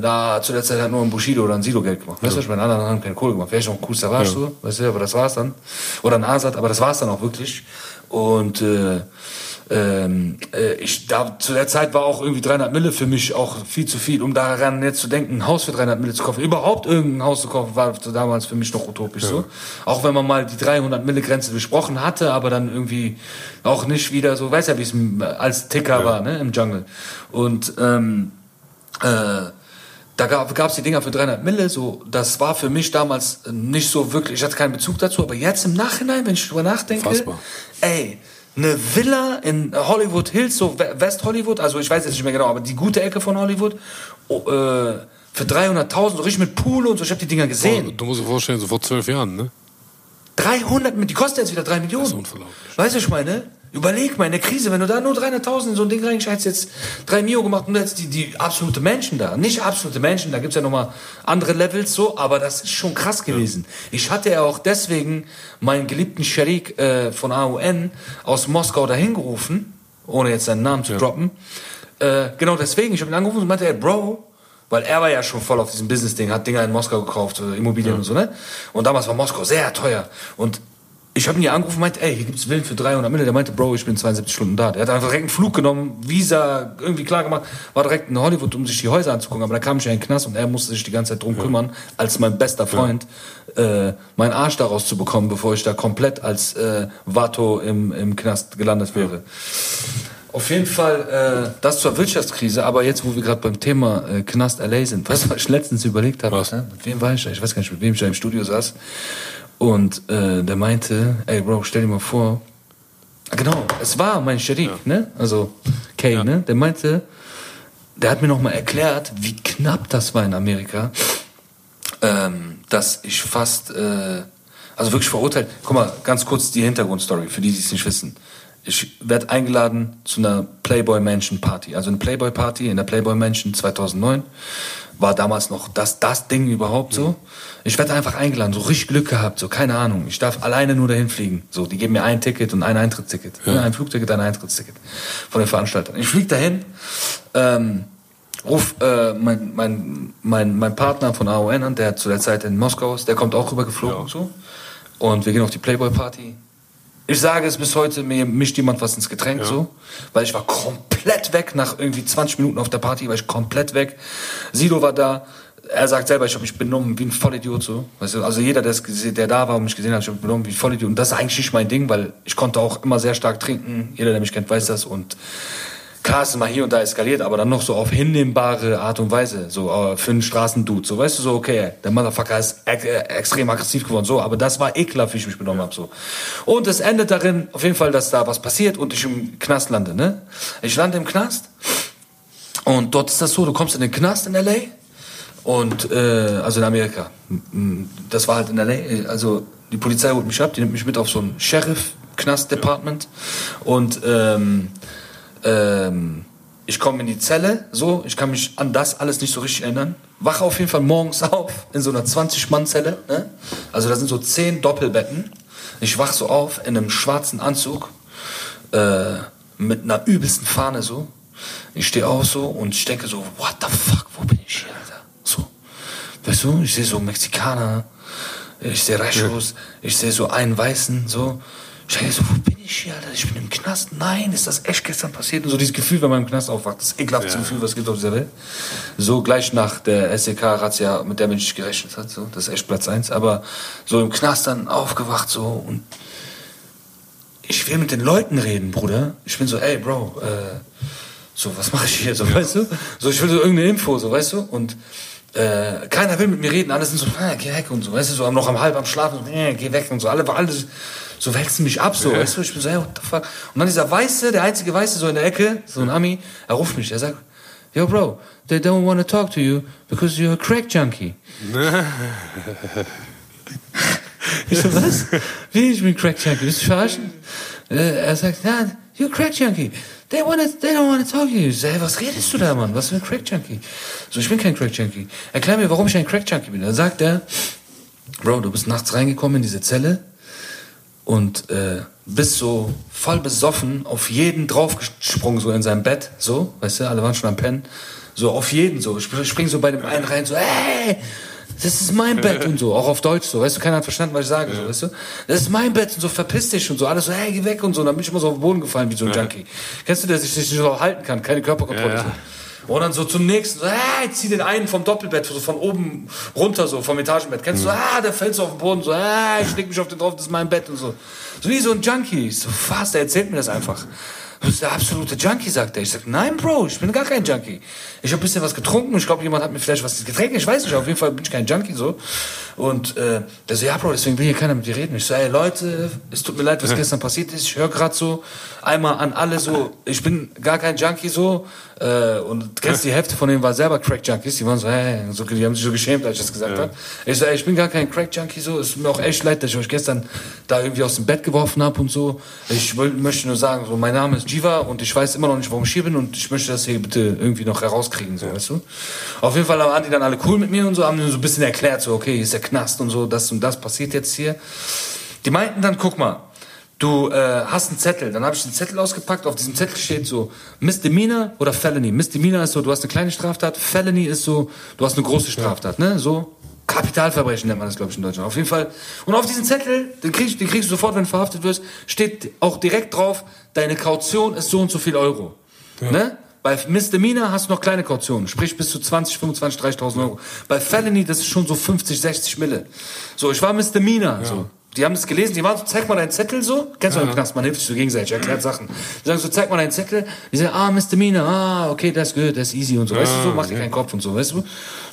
da zu der Zeit hat nur ein Bushido oder ein Sido Geld gemacht. Weißt du, ich meine, anderen haben keine Kohle gemacht. Wäre schon ein cool Savage so, weißt du, aber das war's dann. Oder ein Asad, aber das war's dann auch wirklich. Und, äh, ähm, äh, ich da zu der Zeit war auch irgendwie 300 Mille für mich auch viel zu viel, um daran jetzt zu denken, ein Haus für 300 Mille zu kaufen. Überhaupt irgendein Haus zu kaufen war damals für mich noch utopisch so. Auch wenn man mal die 300 Mille Grenze besprochen hatte, aber dann irgendwie auch nicht wieder so, weiß ja, wie es als Ticker war, ne, im Jungle. Und ähm, äh, da gab es die Dinger für 300 Mille, so, das war für mich damals nicht so wirklich, ich hatte keinen Bezug dazu, aber jetzt im Nachhinein, wenn ich drüber nachdenke, Fassbar. ey, eine Villa in Hollywood Hills, so We- West Hollywood, also ich weiß jetzt nicht mehr genau, aber die gute Ecke von Hollywood, oh, äh, für 300.000, so richtig mit Pool und so, ich habe die Dinger gesehen. du musst dir vorstellen, so vor zwölf Jahren, ne? 300, mit- die kosten jetzt wieder 3 Millionen. Das ist unverlautlich. Weißt du, was ich meine? Überleg mal, in der Krise, wenn du da nur 300.000 in so ein Ding reinscheißt, jetzt 3 Mio gemacht und jetzt die, die absolute Menschen da. Nicht absolute Menschen, da gibt's ja nochmal andere Levels so, aber das ist schon krass gewesen. Ich hatte ja auch deswegen meinen geliebten Sharik äh, von AUN aus Moskau dahin gerufen, ohne jetzt seinen Namen zu droppen. Äh, genau deswegen, ich habe ihn angerufen und meinte, ey, Bro, weil er war ja schon voll auf diesem Business-Ding, hat Dinger in Moskau gekauft, äh, Immobilien und so, ne? Und damals war Moskau sehr teuer. Und ich habe ihn hier angerufen und meinte, ey, hier gibt's Villen für 300 Mille. Der meinte, Bro, ich bin 72 Stunden da. Der hat einfach direkt einen Flug genommen, Visa irgendwie klar gemacht, war direkt in Hollywood, um sich die Häuser anzugucken. Aber da kam ich ja in den Knast und er musste sich die ganze Zeit drum kümmern, als mein bester Freund, äh, meinen Arsch daraus zu bekommen, bevor ich da komplett als äh, Vato im, im Knast gelandet wäre. Auf jeden Fall äh, das zur Wirtschaftskrise, aber jetzt, wo wir gerade beim Thema äh, Knast LA sind, weißt du, was ich letztens überlegt habe? Was? Ne? Mit wem war ich da? Ich weiß gar nicht, mit wem ich da im Studio saß. Und äh, der meinte, ey Bro, stell dir mal vor, genau, es war mein Sherik, ne? Also Kay, ne? Der meinte, der hat mir noch mal erklärt, wie knapp das war in Amerika, ähm, dass ich fast, äh, also wirklich verurteilt. Guck mal, ganz kurz die Hintergrundstory für die, die es nicht wissen. Ich werde eingeladen zu einer Playboy Mansion Party, also eine Playboy Party in der Playboy Mansion 2009. War damals noch das, das Ding überhaupt so. Ich werde einfach eingeladen, so richtig Glück gehabt, so keine Ahnung. Ich darf alleine nur dahin fliegen. So, die geben mir ein Ticket und ein Eintrittsticket. Ne, Ein Flugticket, ein Eintrittsticket von den Veranstaltern. Ich fliege dahin, ähm, ruf äh, mein, mein, mein, mein Partner von AON an, der zu der Zeit in Moskau ist, der kommt auch rüber geflogen und so. Und wir gehen auf die Playboy-Party. Ich sage es bis heute, mir mischt jemand was ins Getränk so, weil ich war komplett weg nach irgendwie 20 Minuten auf der Party, war ich komplett weg. Sido war da. Er sagt selber, ich habe mich benommen wie ein Vollidiot so. Weißt du, also jeder, der da war und mich gesehen hat, ich habe mich benommen wie ein Vollidiot. Und das ist eigentlich nicht mein Ding, weil ich konnte auch immer sehr stark trinken. Jeder, der mich kennt, weiß das. Und es mal hier und da eskaliert, aber dann noch so auf hinnehmbare Art und Weise, so äh, für einen Straßendude, so weißt du so, okay, der Motherfucker ist äh, extrem aggressiv geworden, so, aber das war ekelhaft, wie ich mich benommen hab, so. Und es endet darin, auf jeden Fall, dass da was passiert und ich im Knast lande, ne? Ich lande im Knast und dort ist das so, du kommst in den Knast in L.A. und, äh, also in Amerika. Das war halt in L.A., also die Polizei holt mich ab, die nimmt mich mit auf so ein Sheriff-Knast-Department und, ähm, ähm, ich komme in die Zelle, so, ich kann mich an das alles nicht so richtig erinnern. Wache auf jeden Fall morgens auf in so einer 20-Mann-Zelle. Ne? Also da sind so 10 Doppelbetten. Ich wach so auf in einem schwarzen Anzug äh, mit einer übelsten Fahne so. Ich stehe auf so und ich denke so, what the fuck, wo bin ich hier, Alter? So. Weißt du, ich sehe so Mexikaner, ich sehe Rechos, ich sehe so einen Weißen, so. Ich denke so, wo bin ich hier, Alter? Ich bin im Knast. Nein, ist das echt gestern passiert? Und so dieses Gefühl, wenn man im Knast aufwacht, das ekelhaftste Gefühl, was es gibt auf dieser Welt. So gleich nach der SEK-Razzia, mit der man nicht gerechnet hat, so. Das ist echt Platz eins. Aber so im Knast dann aufgewacht, so, und ich will mit den Leuten reden, Bruder. Ich bin so, ey, Bro, äh, so, was mache ich hier, so, weißt du? So, ich will so irgendeine Info, so, weißt du? Und äh, keiner will mit mir reden, alle sind so, ah, geh weg und so, weißt du, so, noch am halb am Schlafen, so, äh, geh weg und so, alle, alle so wälzen mich ab, so, weißt du? Ich bin so, hey, what the fuck? Und dann dieser Weiße, der einzige Weiße, so in der Ecke, so ein Ami, er ruft mich, er sagt, Yo, Bro, they don't want to talk to you because you're a crack junkie. Ich so, was? Wie, ich bin Crack Junkie? Willst du verarschen? Äh, er sagt, ja, you're Crack Junkie. They, wanna, they don't want to talk to you. Ich so, hey, was redest du da, Mann? Was für ein Crack Junkie? So, ich bin kein Crack Junkie. Erklär mir, warum ich ein Crack Junkie bin. Dann sagt er, Bro, du bist nachts reingekommen in diese Zelle und äh, bist so voll besoffen auf jeden draufgesprungen, so in seinem Bett, so, weißt du, alle waren schon am Pennen, so auf jeden, so, ich spring so bei dem einen rein, so, hey, das ist mein Bett und so, auch auf Deutsch so, weißt du, keiner hat verstanden, was ich sage, so, weißt du, das ist mein Bett und so, verpiss dich und so, alles so, hey, geh weg und so, und dann bin ich immer so auf den Boden gefallen wie so ein Junkie. Kennst du, der sich nicht so halten kann, keine Körperkontrolle, ja. so. Und dann so zum nächsten, so, hey, zieh den einen vom Doppelbett, so von oben runter, so vom Etagenbett. Kennst du, ah, der fällt so auf den Boden, so, ah, ich leg mich auf den drauf, das ist mein Bett und so. So wie so ein Junkie. Ich so, fast, der erzählt mir das einfach. Du bist der absolute Junkie, sagt er. Ich sag, nein, Bro, ich bin gar kein Junkie. Ich habe ein bisschen was getrunken. Ich glaube, jemand hat mir vielleicht was getränkt. Ich weiß nicht. Auf jeden Fall bin ich kein Junkie so. Und äh, der so, ja, Bro, deswegen will hier keiner mit dir reden. Ich so, ey, Leute, es tut mir leid, was gestern passiert ist. Ich höre gerade so einmal an alle so, ich bin gar kein Junkie so. Äh, und du kennst die Hälfte von denen war selber Crack-Junkies. Die waren so, hey, so, die haben sich so geschämt, als ich das gesagt habe. Ich so, ey, ich bin gar kein Crack-Junkie so. Es tut mir auch echt leid, dass ich euch gestern da irgendwie aus dem Bett geworfen habe und so. Ich will, möchte nur sagen, so, mein Name ist Jiva und ich weiß immer noch nicht, warum ich hier bin und ich möchte das hier bitte irgendwie noch herauskriegen, so, weißt du? Auf jeden Fall waren die dann alle cool mit mir und so, haben mir so ein bisschen erklärt, so, okay, hier ist der Knast und so, das und das passiert jetzt hier. Die meinten dann, guck mal, du äh, hast einen Zettel. Dann habe ich den Zettel ausgepackt. Auf diesem Zettel steht so Misdemeanor oder Felony. Misdemeanor ist so, du hast eine kleine Straftat. Felony ist so, du hast eine große Straftat. Ne? So Kapitalverbrechen nennt man das, glaube ich, in Deutschland. Auf jeden Fall. Und auf diesen Zettel, den kriegst, den kriegst du sofort, wenn du verhaftet wirst, steht auch direkt drauf, deine Kaution ist so und so viel Euro. Ne? Bei Misdemeanor hast du noch kleine Kautionen, sprich bis zu 20, 25, 30.000 Euro. Bei Felony, das ist schon so 50, 60 Mille. So, ich war Misdemeanor, so. Die haben das gelesen, die waren so, zeig mal deinen Zettel so. Kennst du ja. im Knast, man hilft sich so gegenseitig, erklärt Sachen. Die sagen so, zeig mal deinen Zettel. Die sagen, ah, Misdemeanor, ah, okay, das ist gut, das ist easy und so. Weißt du, so, mach dir keinen Kopf und so, weißt du?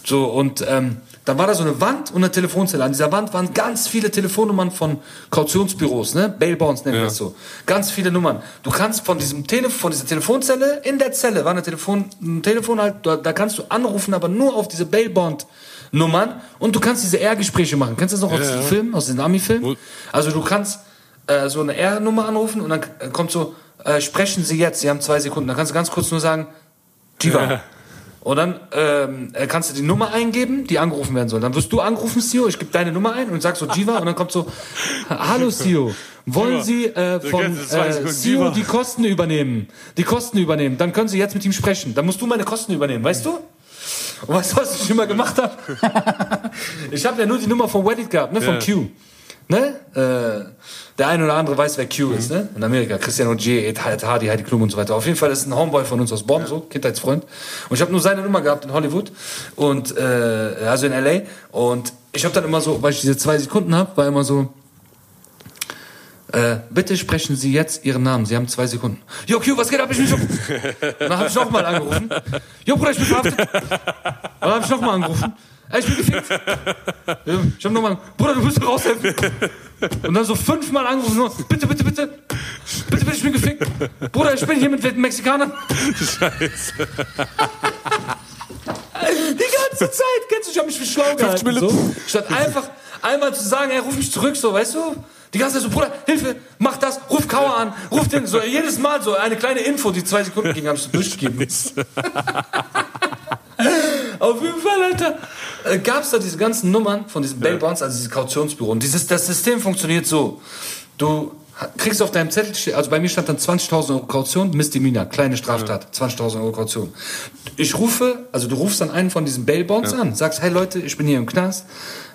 So, und ähm, dann war da so eine Wand und eine Telefonzelle. An dieser Wand waren ganz viele Telefonnummern von Kautionsbüros, ne? Bail Bonds nennt man das so. Ganz viele Nummern. Du kannst von diesem Telefon, von dieser Telefonzelle, in der Zelle war eine Telefon, ein Telefon halt, da, da kannst du anrufen, aber nur auf diese Bail Bond Nummern und du kannst diese R-Gespräche machen. Kennst du das noch aus Ja, den ja. Filmen, aus den Ami-Filmen? Also du kannst äh, so eine R-Nummer anrufen und dann äh, kommt so, äh, sprechen Sie jetzt, Sie haben zwei Sekunden. Dann kannst du ganz kurz nur sagen, Jiva. Ja. Und dann ähm, äh, kannst du die Nummer eingeben, die angerufen werden soll. Dann wirst du angerufen, Sio, ich gebe deine Nummer ein und sag so Jiva und dann kommt so, hallo Sio, wollen Sie äh, von äh, Sio die Kosten übernehmen? Die Kosten übernehmen. Dann können Sie jetzt mit ihm sprechen. Dann musst du meine Kosten übernehmen, weißt du? Und weißt du, was ich immer gemacht habe? ich habe ja nur die Nummer von Reddit gehabt, ne, von Ja. Q. ne? Äh, der eine oder andere weiß, wer Q ist, ne? In Amerika. Cristiano G, Ed Hardy, Heidi Klum und so weiter. Auf jeden Fall ist ein Homeboy von uns aus Bonn, so, Kindheitsfreund. Und ich habe nur seine Nummer gehabt in Hollywood und, äh, also in L.A. Und ich habe dann immer so, weil ich diese zwei Sekunden habe, war immer so, äh, bitte sprechen Sie jetzt Ihren Namen. Sie haben zwei Sekunden. Jo, Q, was geht ab? Ich bin schon. Dann habe ich nochmal angerufen. Jo, Bruder, ich bin verhaftet. Dann habe ich nochmal angerufen. Ey, ich bin gefickt. Ich habe nochmal, Bruder, du musst mir raushelfen. Und dann so fünfmal angerufen. Nur, bitte, bitte, bitte. Bitte, bitte, ich bin gefickt. Bruder, ich bin hier mit Mexikanern. Scheiße. Die ganze Zeit, kennst du, ich hab mich für schlau gehalten. Minuten. So. Statt einfach einmal zu sagen, ey, ruf mich zurück, so, weißt du? Die ganze Zeit so, Bruder, Hilfe, mach das, ruf Kauer an, ruf den, so, jedes Mal so eine kleine Info, die zwei Sekunden ging, hab ich so durchgegeben. Auf jeden Fall, Alter, äh, gab's da diese ganzen Nummern von diesen Bail Bonds, also diese Kautionsbüro. Und dieses, das System funktioniert so. Du kriegst auf deinem Zettel, also bei mir stand dann 20.000 Euro Kaution, Misdemeanor, kleine Straftat, 20.000 Euro Kaution. Ich rufe, also du rufst dann einen von diesen Bail Bonds an, sagst, hey Leute, ich bin hier im Knast.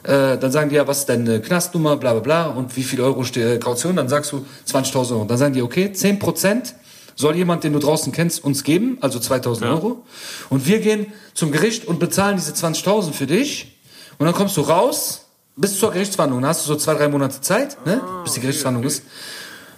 Äh, dann sagen die ja, was ist deine Knastnummer, bla bla bla und wie viel Euro steht äh, Kaution, dann sagst du 20.000 Euro. Dann sagen die, okay, 10 Prozent soll jemand, den du draußen kennst, uns geben, also 2000 Euro. Und wir gehen zum Gericht und bezahlen diese 20.000 für dich. Und dann kommst du raus, bis zur Gerichtsverhandlung. Dann hast du so zwei, drei Monate Zeit, ne? bis die Gerichtsverhandlung ist.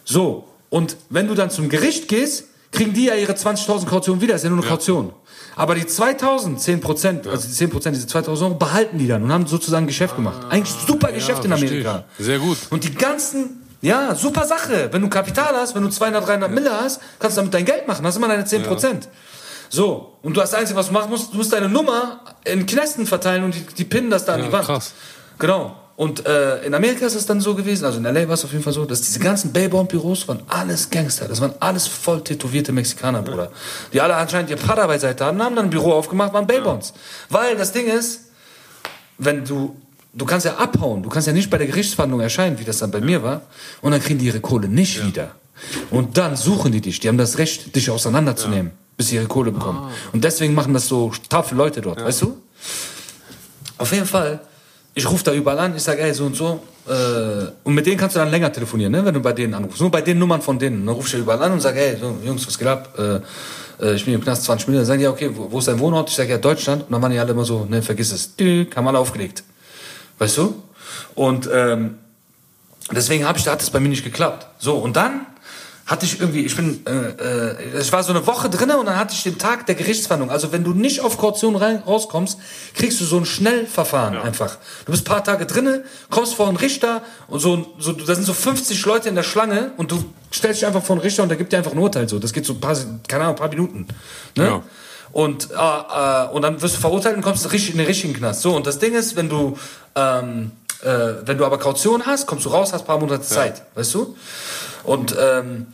So, und wenn du dann zum Gericht gehst, kriegen die ja ihre 20.000 Kaution wieder. ist ja nur eine Kaution. Aber die 2.000, 10 Prozent, also die 10 Prozent, diese 2.000 Euro, behalten die dann und haben sozusagen Geschäft gemacht. Eigentlich super Geschäft in Amerika. Sehr gut. Und die ganzen, ja, super Sache. Wenn du Kapital hast, wenn du 200, 300 Mille hast, kannst du damit dein Geld machen. Hast immer deine 10 Prozent. So. Und du hast das Einzige, was du machen musst, du musst deine Nummer in Knästen verteilen und die, die pinnen das da an Ja, die Wand. krass. Genau. Und äh, in Amerika ist es dann so gewesen, also in LA war es auf jeden Fall so, dass diese ganzen Bailbond-Büros waren alles Gangster. Das waren alles voll tätowierte Mexikaner, Bruder. Die alle anscheinend ihr Prada beiseite hatten, haben dann ein Büro aufgemacht, waren Bailbonds. Weil das Ding ist, wenn du, du kannst ja abhauen, du kannst ja nicht bei der Gerichtsverhandlung erscheinen, wie das dann bei mir war, und dann kriegen die ihre Kohle nicht wieder. Und dann suchen die dich, die haben das Recht, dich auseinanderzunehmen, bis sie ihre Kohle bekommen. Und deswegen machen das so taffe Leute dort, weißt du? Auf jeden Fall, ich rufe da überall an, ich sage, ey, so und so. Äh, und mit denen kannst du dann länger telefonieren, ne, wenn du bei denen anrufst. Nur bei den Nummern von denen. Dann ruf ich da überall an und sage, ey, so, Jungs, was geht ab? Äh, äh, ich bin im Knast 20 Minuten. Dann sagen die, okay, wo, wo ist dein Wohnort? Ich sage, ja, Deutschland. Und dann waren die alle immer so, ne, vergiss es. Die haben alle aufgelegt. Weißt du? Und ähm, deswegen hab ich, hat das bei mir nicht geklappt. So, und dann hatte ich irgendwie, ich bin, äh, äh, ich war so eine Woche drinne und dann hatte ich den Tag der Gerichtsverhandlung. Also wenn du nicht auf Kaution rein, rauskommst, kriegst du so ein Schnellverfahren einfach. Du bist ein paar Tage drinne, kommst vor einen Richter und so, so, da sind so 50 Leute in der Schlange und du stellst dich einfach vor einen Richter und der gibt dir einfach ein Urteil so. Das geht so ein paar, keine Ahnung, ein paar Minuten. Ne? Ja. Und, äh, äh, und dann wirst du verurteilt und kommst in den richtigen Knast. So, und das Ding ist, wenn du, ähm, äh, wenn du aber Kaution hast, kommst du raus, hast ein paar Monate Zeit, weißt du? Und ähm,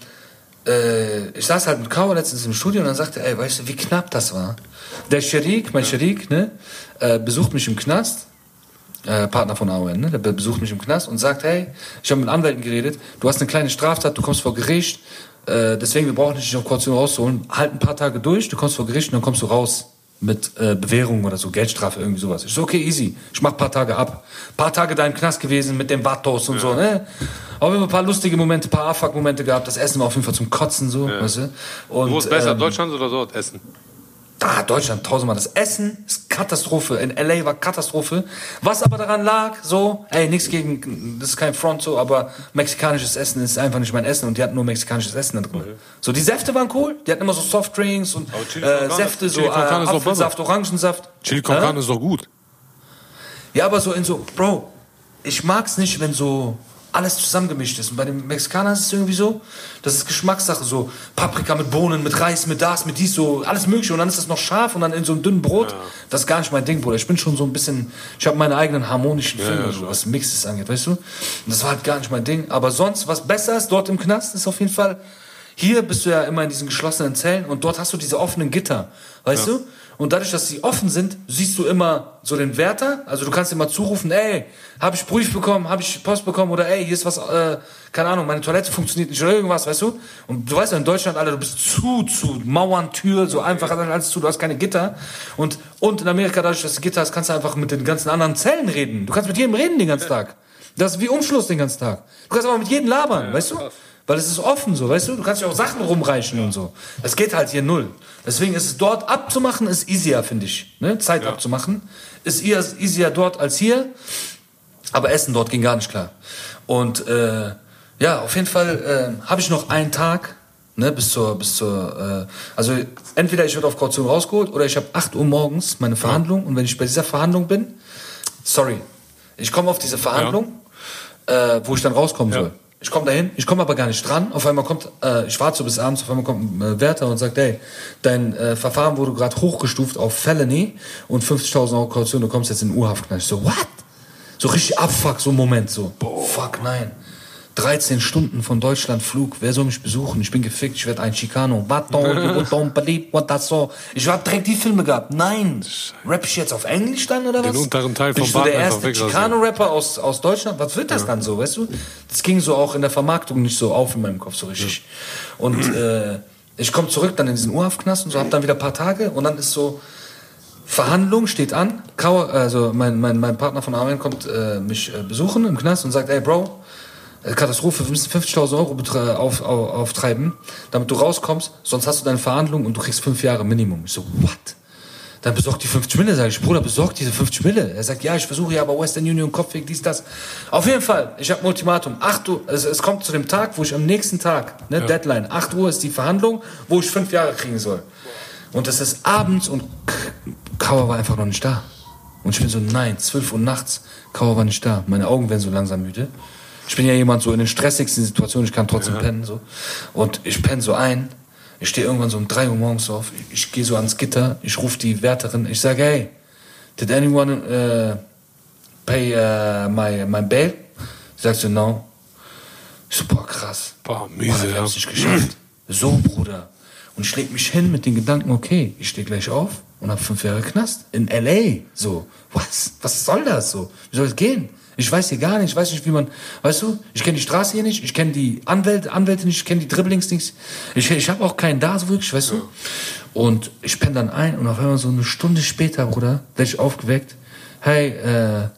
äh, ich saß halt mit Kauer letztens im Studio und dann sagte er, ey, weißt du, wie knapp das war? Der Sherik, mein Sherik, ne, äh, besucht mich im Knast, äh, Partner von AON, ne, der be- besucht mich im Knast und sagt, hey, ich habe mit Anwälten geredet, du hast eine kleine Straftat, du kommst vor Gericht, äh, deswegen, wir brauchen dich nicht auf Kaution rauszuholen, halt ein paar Tage durch, du kommst vor Gericht und dann kommst du raus mit äh, Bewährung oder so, Geldstrafe, irgendwie sowas. Ich so, okay, easy, ich mach ein paar Tage ab. paar Tage da im Knast gewesen mit dem Vatos und so, ne? Aber wir haben ein paar lustige Momente, ein paar Afak-Momente gehabt, das Essen war auf jeden Fall zum Kotzen, so, weißt du? Und, Wo ist besser, ähm, Deutschland oder dort? Essen? Ah, Deutschland tausendmal. Das Essen ist Katastrophe. In LA war Katastrophe. Was aber daran lag, so, ey, nichts gegen, das ist kein Front so, aber mexikanisches Essen ist einfach nicht mein Essen und die hatten nur mexikanisches Essen da drin. So, die Säfte waren cool. Die hatten immer so Softdrinks und äh, Säfte, so äh, Apfelsaft, Orangensaft. Chili con carne ist doch gut. Ja, aber so in so, Bro, ich mag's nicht, wenn so alles zusammengemischt ist. Und bei den Mexikanern ist es irgendwie so, das ist Geschmackssache, so Paprika mit Bohnen, mit Reis, mit das, mit dies, so alles mögliche. Und dann ist das noch scharf und dann in so einem dünnen Brot. Das ist gar nicht mein Ding, Bruder. Ich bin schon so ein bisschen, ich habe meine eigenen harmonischen Filme, ja, so, was Mixes angeht, weißt du? Und das war halt gar nicht mein Ding. Aber sonst, was besser ist dort im Knast, ist auf jeden Fall, hier bist du ja immer in diesen geschlossenen Zellen und dort hast du diese offenen Gitter, weißt du? Und dadurch, dass sie offen sind, siehst du immer so den Wärter. Also du kannst immer zurufen, ey, habe ich Brief bekommen, habe ich Post bekommen oder ey, hier ist was, äh, keine Ahnung, meine Toilette funktioniert nicht oder irgendwas, weißt du? Und du weißt ja in Deutschland, Alter, du bist zu, zu, Mauern, Tür, so einfach alles zu, du hast keine Gitter. Und, und in Amerika, dadurch, dass du Gitter hast, kannst du einfach mit den ganzen anderen Zellen reden. Du kannst mit jedem reden den ganzen Tag. Das ist wie Umschluss den ganzen Tag. Du kannst aber mit jedem labern, weißt du? Weil es ist offen so, weißt du? Du kannst ja auch Sachen rumreichen und so. Das geht halt hier null. Deswegen ist es dort abzumachen, ist easier, finde ich. Ne? Zeit abzumachen. Ist eher easier dort als hier. Aber Essen dort ging gar nicht klar. Und äh, ja, auf jeden Fall äh, habe ich noch einen Tag, ne, bis zur, bis zur, äh, also entweder ich werde auf Kaution rausgeholt oder ich habe 8 Uhr morgens meine Verhandlung und wenn ich bei dieser Verhandlung bin, sorry, ich komme auf diese Verhandlung, äh, wo ich dann rauskommen Ja. soll. Ich komme dahin, ich komme aber gar nicht dran. Auf einmal kommt, äh, ich warte so bis abends, auf einmal kommt ein äh, Wärter und sagt, hey, dein äh, Verfahren wurde gerade hochgestuft auf Felony und 50.000 Euro Kaution, du kommst jetzt in Urhaft. Ich so, what? So richtig abfuck, so ein Moment, so. Fuck, nein. 13 Stunden von Deutschland Flug. Wer soll mich besuchen? Ich bin gefickt, ich werde ein Chicano. Ich hab direkt die Filme gehabt. Nein. Rap ich jetzt auf Englisch dann oder was? Den unteren Teil bin vom ich so der erste. Chicano-Rapper aus, aus Deutschland? Was wird das dann so, weißt du? Das ging so auch in der Vermarktung nicht so auf in meinem Kopf so richtig. Und äh, ich komme zurück dann in diesen Urhaftknast und so, hab dann wieder ein paar Tage und dann ist so, Verhandlung steht an. Kau, also mein, mein, mein Partner von Armin kommt äh, mich äh, besuchen im Knast und sagt, ey Bro, Katastrophe, wir müssen 50.000 Euro auf, auf, auftreiben, damit du rauskommst, sonst hast du deine Verhandlung und du kriegst fünf Jahre Minimum. Ich so, what? Dann besorgt die 50 Mille, sage ich, Bruder, besorgt diese 50 Mille. Er sagt, ja, ich versuche ja, aber Western Union, Kopfweg, dies, das. Auf jeden Fall, ich habe ein Ultimatum. 8 Uhr, es, es kommt zu dem Tag, wo ich am nächsten Tag, ne, Deadline, 8 Uhr ist die Verhandlung, wo ich fünf Jahre kriegen soll. Und es ist abends und Kauer war einfach noch nicht da. Und ich bin so, nein, 12 Uhr nachts, Kauer war nicht da. Meine Augen werden so langsam müde. Ich bin ja jemand so in den stressigsten Situationen, ich kann trotzdem pennen. so. Und ich penne so ein. Ich stehe irgendwann so um 3 Uhr morgens auf. Ich, ich gehe so ans Gitter, ich rufe die Wärterin. Ich sage, hey, did anyone uh, pay uh, my, my bail? Sie sagt so, no. Ich so, boah, krass. Boah, Boah, miese, wir ja. haben's nicht geschafft. So, Bruder. Und ich leg mich hin mit den Gedanken, okay, ich stehe gleich auf und hab fünf Jahre Knast. In L.A. So, was? Was soll das so? Wie soll es gehen? Ich weiß hier gar nicht, ich weiß nicht, wie man, weißt du, ich kenne die Straße hier nicht, ich kenne die Anwälte, Anwälte nicht, ich kenne die Dribblings nicht. Ich, ich habe auch keinen da, so wirklich, weißt du? Und ich penne dann ein und auf einmal so eine Stunde später, Bruder, werde ich aufgeweckt. Hey, äh,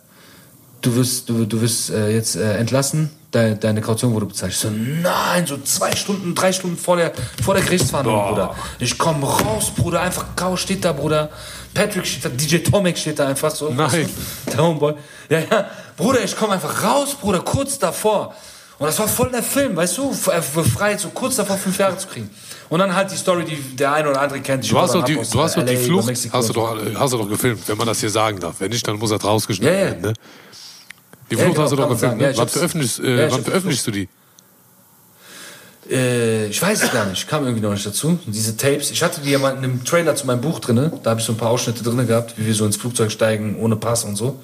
du wirst, du, du wirst äh, jetzt äh, entlassen, deine, deine Kaution wurde bezahlt. Ich so, nein, so zwei Stunden, drei Stunden vor der, vor der Gerichtsverhandlung, Bruder. Ich komme raus, Bruder, einfach Kau steht da, Bruder. Patrick steht da, DJ Tomek steht da einfach so. Nein. Der Homeboy. Ja, ja. Bruder, ich komme einfach raus, Bruder, kurz davor. Und das war voll der Film, weißt du, F- befreit, so kurz davor fünf Jahre zu kriegen. Und dann halt die Story, die der eine oder andere kennt. Du hast doch die, du hast äh, doch die Flucht, hast du, doch, hast du doch gefilmt, wenn man das hier sagen darf. Wenn nicht, dann muss das rausgeschnitten Ja, ja. werden. Ne? Die Ja, Flucht genau, hast du doch gefilmt. Ja, Ne? ich wann veröffentlichst, äh, Ja, wann veröffentlichst du die? Äh, ich weiß es gar nicht, kam irgendwie noch nicht dazu. Diese Tapes, ich hatte die ja mal in einem Trailer zu meinem Buch drinne. Da habe ich so ein paar Ausschnitte drinne gehabt, wie wir so ins Flugzeug steigen, ohne Pass und so.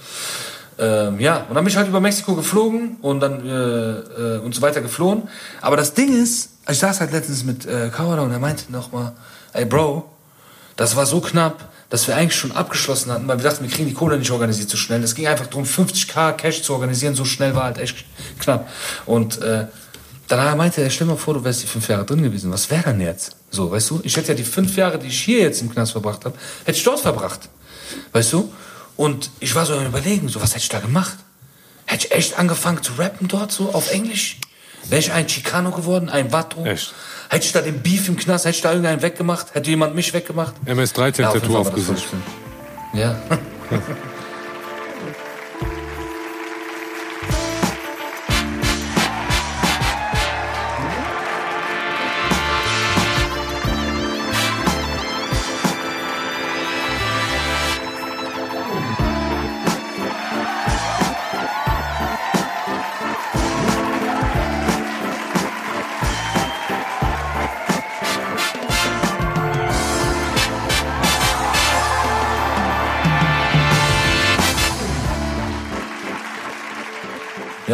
Ähm, ja, und dann bin ich halt über Mexiko geflogen und dann äh, äh, und so weiter geflohen. Aber das Ding ist, ich saß halt letztens mit äh, Kawada und er meinte nochmal, ey Bro, das war so knapp, dass wir eigentlich schon abgeschlossen hatten, weil wir dachten, wir kriegen die Kohle nicht organisiert so schnell. Es ging einfach darum, 50k Cash zu organisieren, so schnell war halt echt knapp. Und äh, danach meinte er, stell mal vor, du wärst die fünf Jahre drin gewesen. Was wäre dann jetzt? So, weißt du? Ich hätte ja die fünf Jahre, die ich hier jetzt im Knast verbracht habe, hätte ich dort verbracht. Weißt du? Und ich war so am überlegen, so, was hätte ich da gemacht? Hätte ich echt angefangen zu rappen dort, so auf Englisch? Wäre ich ein Chicano geworden, ein Vato? Echt? Hätte ich da den Beef im Knast, hätte ich da irgendeinen weggemacht? Hätte jemand mich weggemacht? Ja, auf jeden MS-13-Tattoo Fall war das aufgesetzt. voll schlimm. Ja.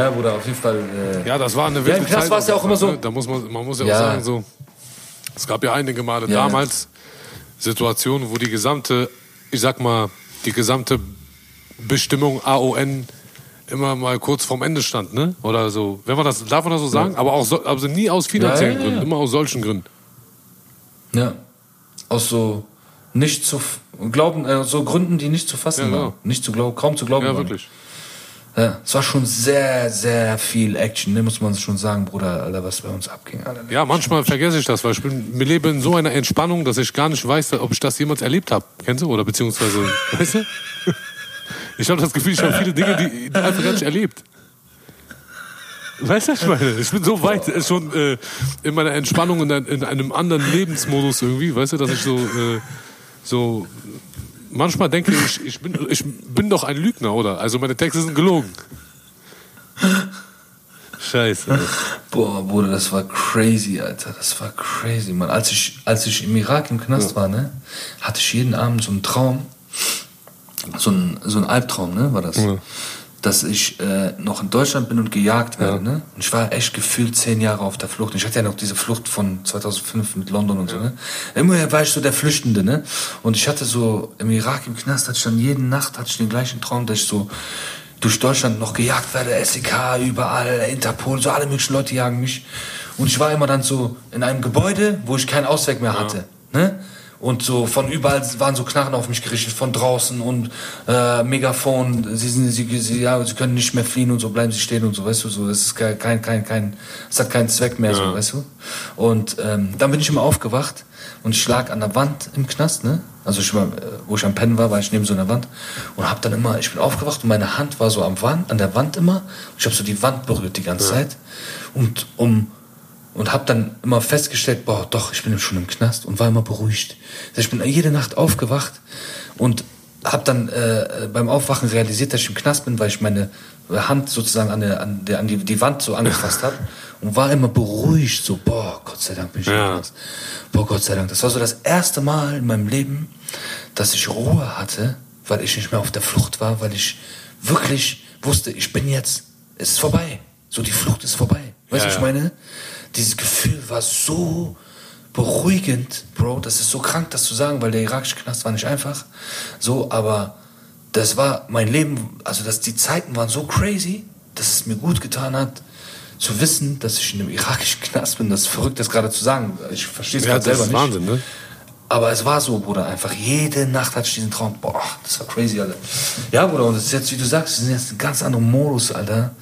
Ja, Bruder, auf jeden Fall. Äh, Ja, das war eine Ja, wilde im Knast Zeit war es ja auch immer so. Ne? Da muss man, man muss ja, Ja. auch sagen, so, es gab ja einige Male Ja, damals Situationen, wo die gesamte, ich sag mal, die gesamte Bestimmung AON immer mal kurz vorm Ende stand, ne? Oder so. Wenn man das, darf man das so sagen? Aber auch so, also nie aus finanziellen Ja, ja, ja. Gründen, immer aus solchen Gründen. ja. Aus so nicht zu glauben, äh, so Gründen, die nicht zu fassen Ja, genau. waren. Nicht zu glauben, kaum zu glauben Ja, waren. wirklich. Ja, es war schon sehr, sehr viel Action, ne, muss man schon sagen, Bruder, Alter, was bei uns abging. Alter. Ja, manchmal vergesse ich das, weil ich bin, mir lebe in so einer Entspannung, dass ich gar nicht weiß, ob ich das jemals erlebt habe. Kennst du? Oder beziehungsweise, weißt du? Ich habe das Gefühl, ich habe viele Dinge, die, die einfach gar nicht erlebt. Weißt du, ich meine? Ich bin so weit äh, schon äh, in meiner Entspannung in, in einem anderen Lebensmodus irgendwie, weißt du, dass ich so, äh, so manchmal denke ich, ich bin, ich bin doch ein Lügner, oder? Also meine Texte sind gelogen. Scheiße. Boah, Bruder, das war crazy, Alter. Das war crazy, Mann. Als ich, als ich im Irak im Knast war, ne, hatte ich jeden Abend so einen Traum, so ein, so ein Albtraum, ne, war das. Ja. Dass ich äh, noch in Deutschland bin und gejagt werde, ne? Und ich war echt gefühlt zehn Jahre auf der Flucht. Und ich hatte ja noch diese Flucht von 2005 mit London und so, ne? Immer war ich so der Flüchtende, ne? Und ich hatte so, im Irak im Knast hatte ich dann jede Nacht hatte ich den gleichen Traum, dass ich so durch Deutschland noch gejagt werde, SEK, überall, Interpol, so alle möglichen Leute jagen mich. Und ich war immer dann so in einem Gebäude, wo ich keinen Ausweg mehr hatte. Ne? Und so von überall waren so Knarren auf mich gerichtet, von draußen und äh, Megafon, sie, sind, sie, sie, ja, sie können nicht mehr fliehen und so, bleiben sie stehen und so, weißt du, so, das ist kein, kein, kein, es hat keinen Zweck mehr, so, weißt du. Und ähm, dann bin ich immer aufgewacht und ich lag an der Wand im Knast, ne? Also ich war, äh, wo ich am Pennen war, war ich neben so einer Wand und hab dann immer, ich bin aufgewacht und meine Hand war so am Wand, an der Wand immer. Ich habe so die Wand berührt die ganze Zeit und um und habe dann immer festgestellt, boah, doch, ich bin schon im Knast und war immer beruhigt. Ich bin jede Nacht aufgewacht und habe dann äh, beim Aufwachen realisiert, dass ich im Knast bin, weil ich meine Hand sozusagen an, der, an, der, an die, die Wand so angefasst habe und war immer beruhigt, so, boah, Gott sei Dank bin ich Ja. im Knast. Boah, Gott sei Dank. Das war so das erste Mal in meinem Leben, dass ich Ruhe hatte, weil ich nicht mehr auf der Flucht war, weil ich wirklich wusste, ich bin jetzt, es ist vorbei. So, die Flucht ist vorbei. Weißt du, Ja, was ich meine? Dieses Gefühl war so beruhigend, Bro. Das ist so krank, das zu sagen, weil der irakische Knast war nicht einfach. So, aber das war mein Leben, also dass die Zeiten waren so crazy, dass es mir gut getan hat, zu wissen, dass ich in einem irakischen Knast bin. Das ist verrückt, das gerade zu sagen. Ich verstehe es Ja, gerade das selber ist nicht. Wahnsinn, ne? Aber es war so, Bruder, einfach jede Nacht hatte ich diesen Traum. Boah, das war crazy, Alter. Ja, Bruder, und das ist jetzt, wie du sagst, wir sind jetzt ein ganz anderer Modus, Alter.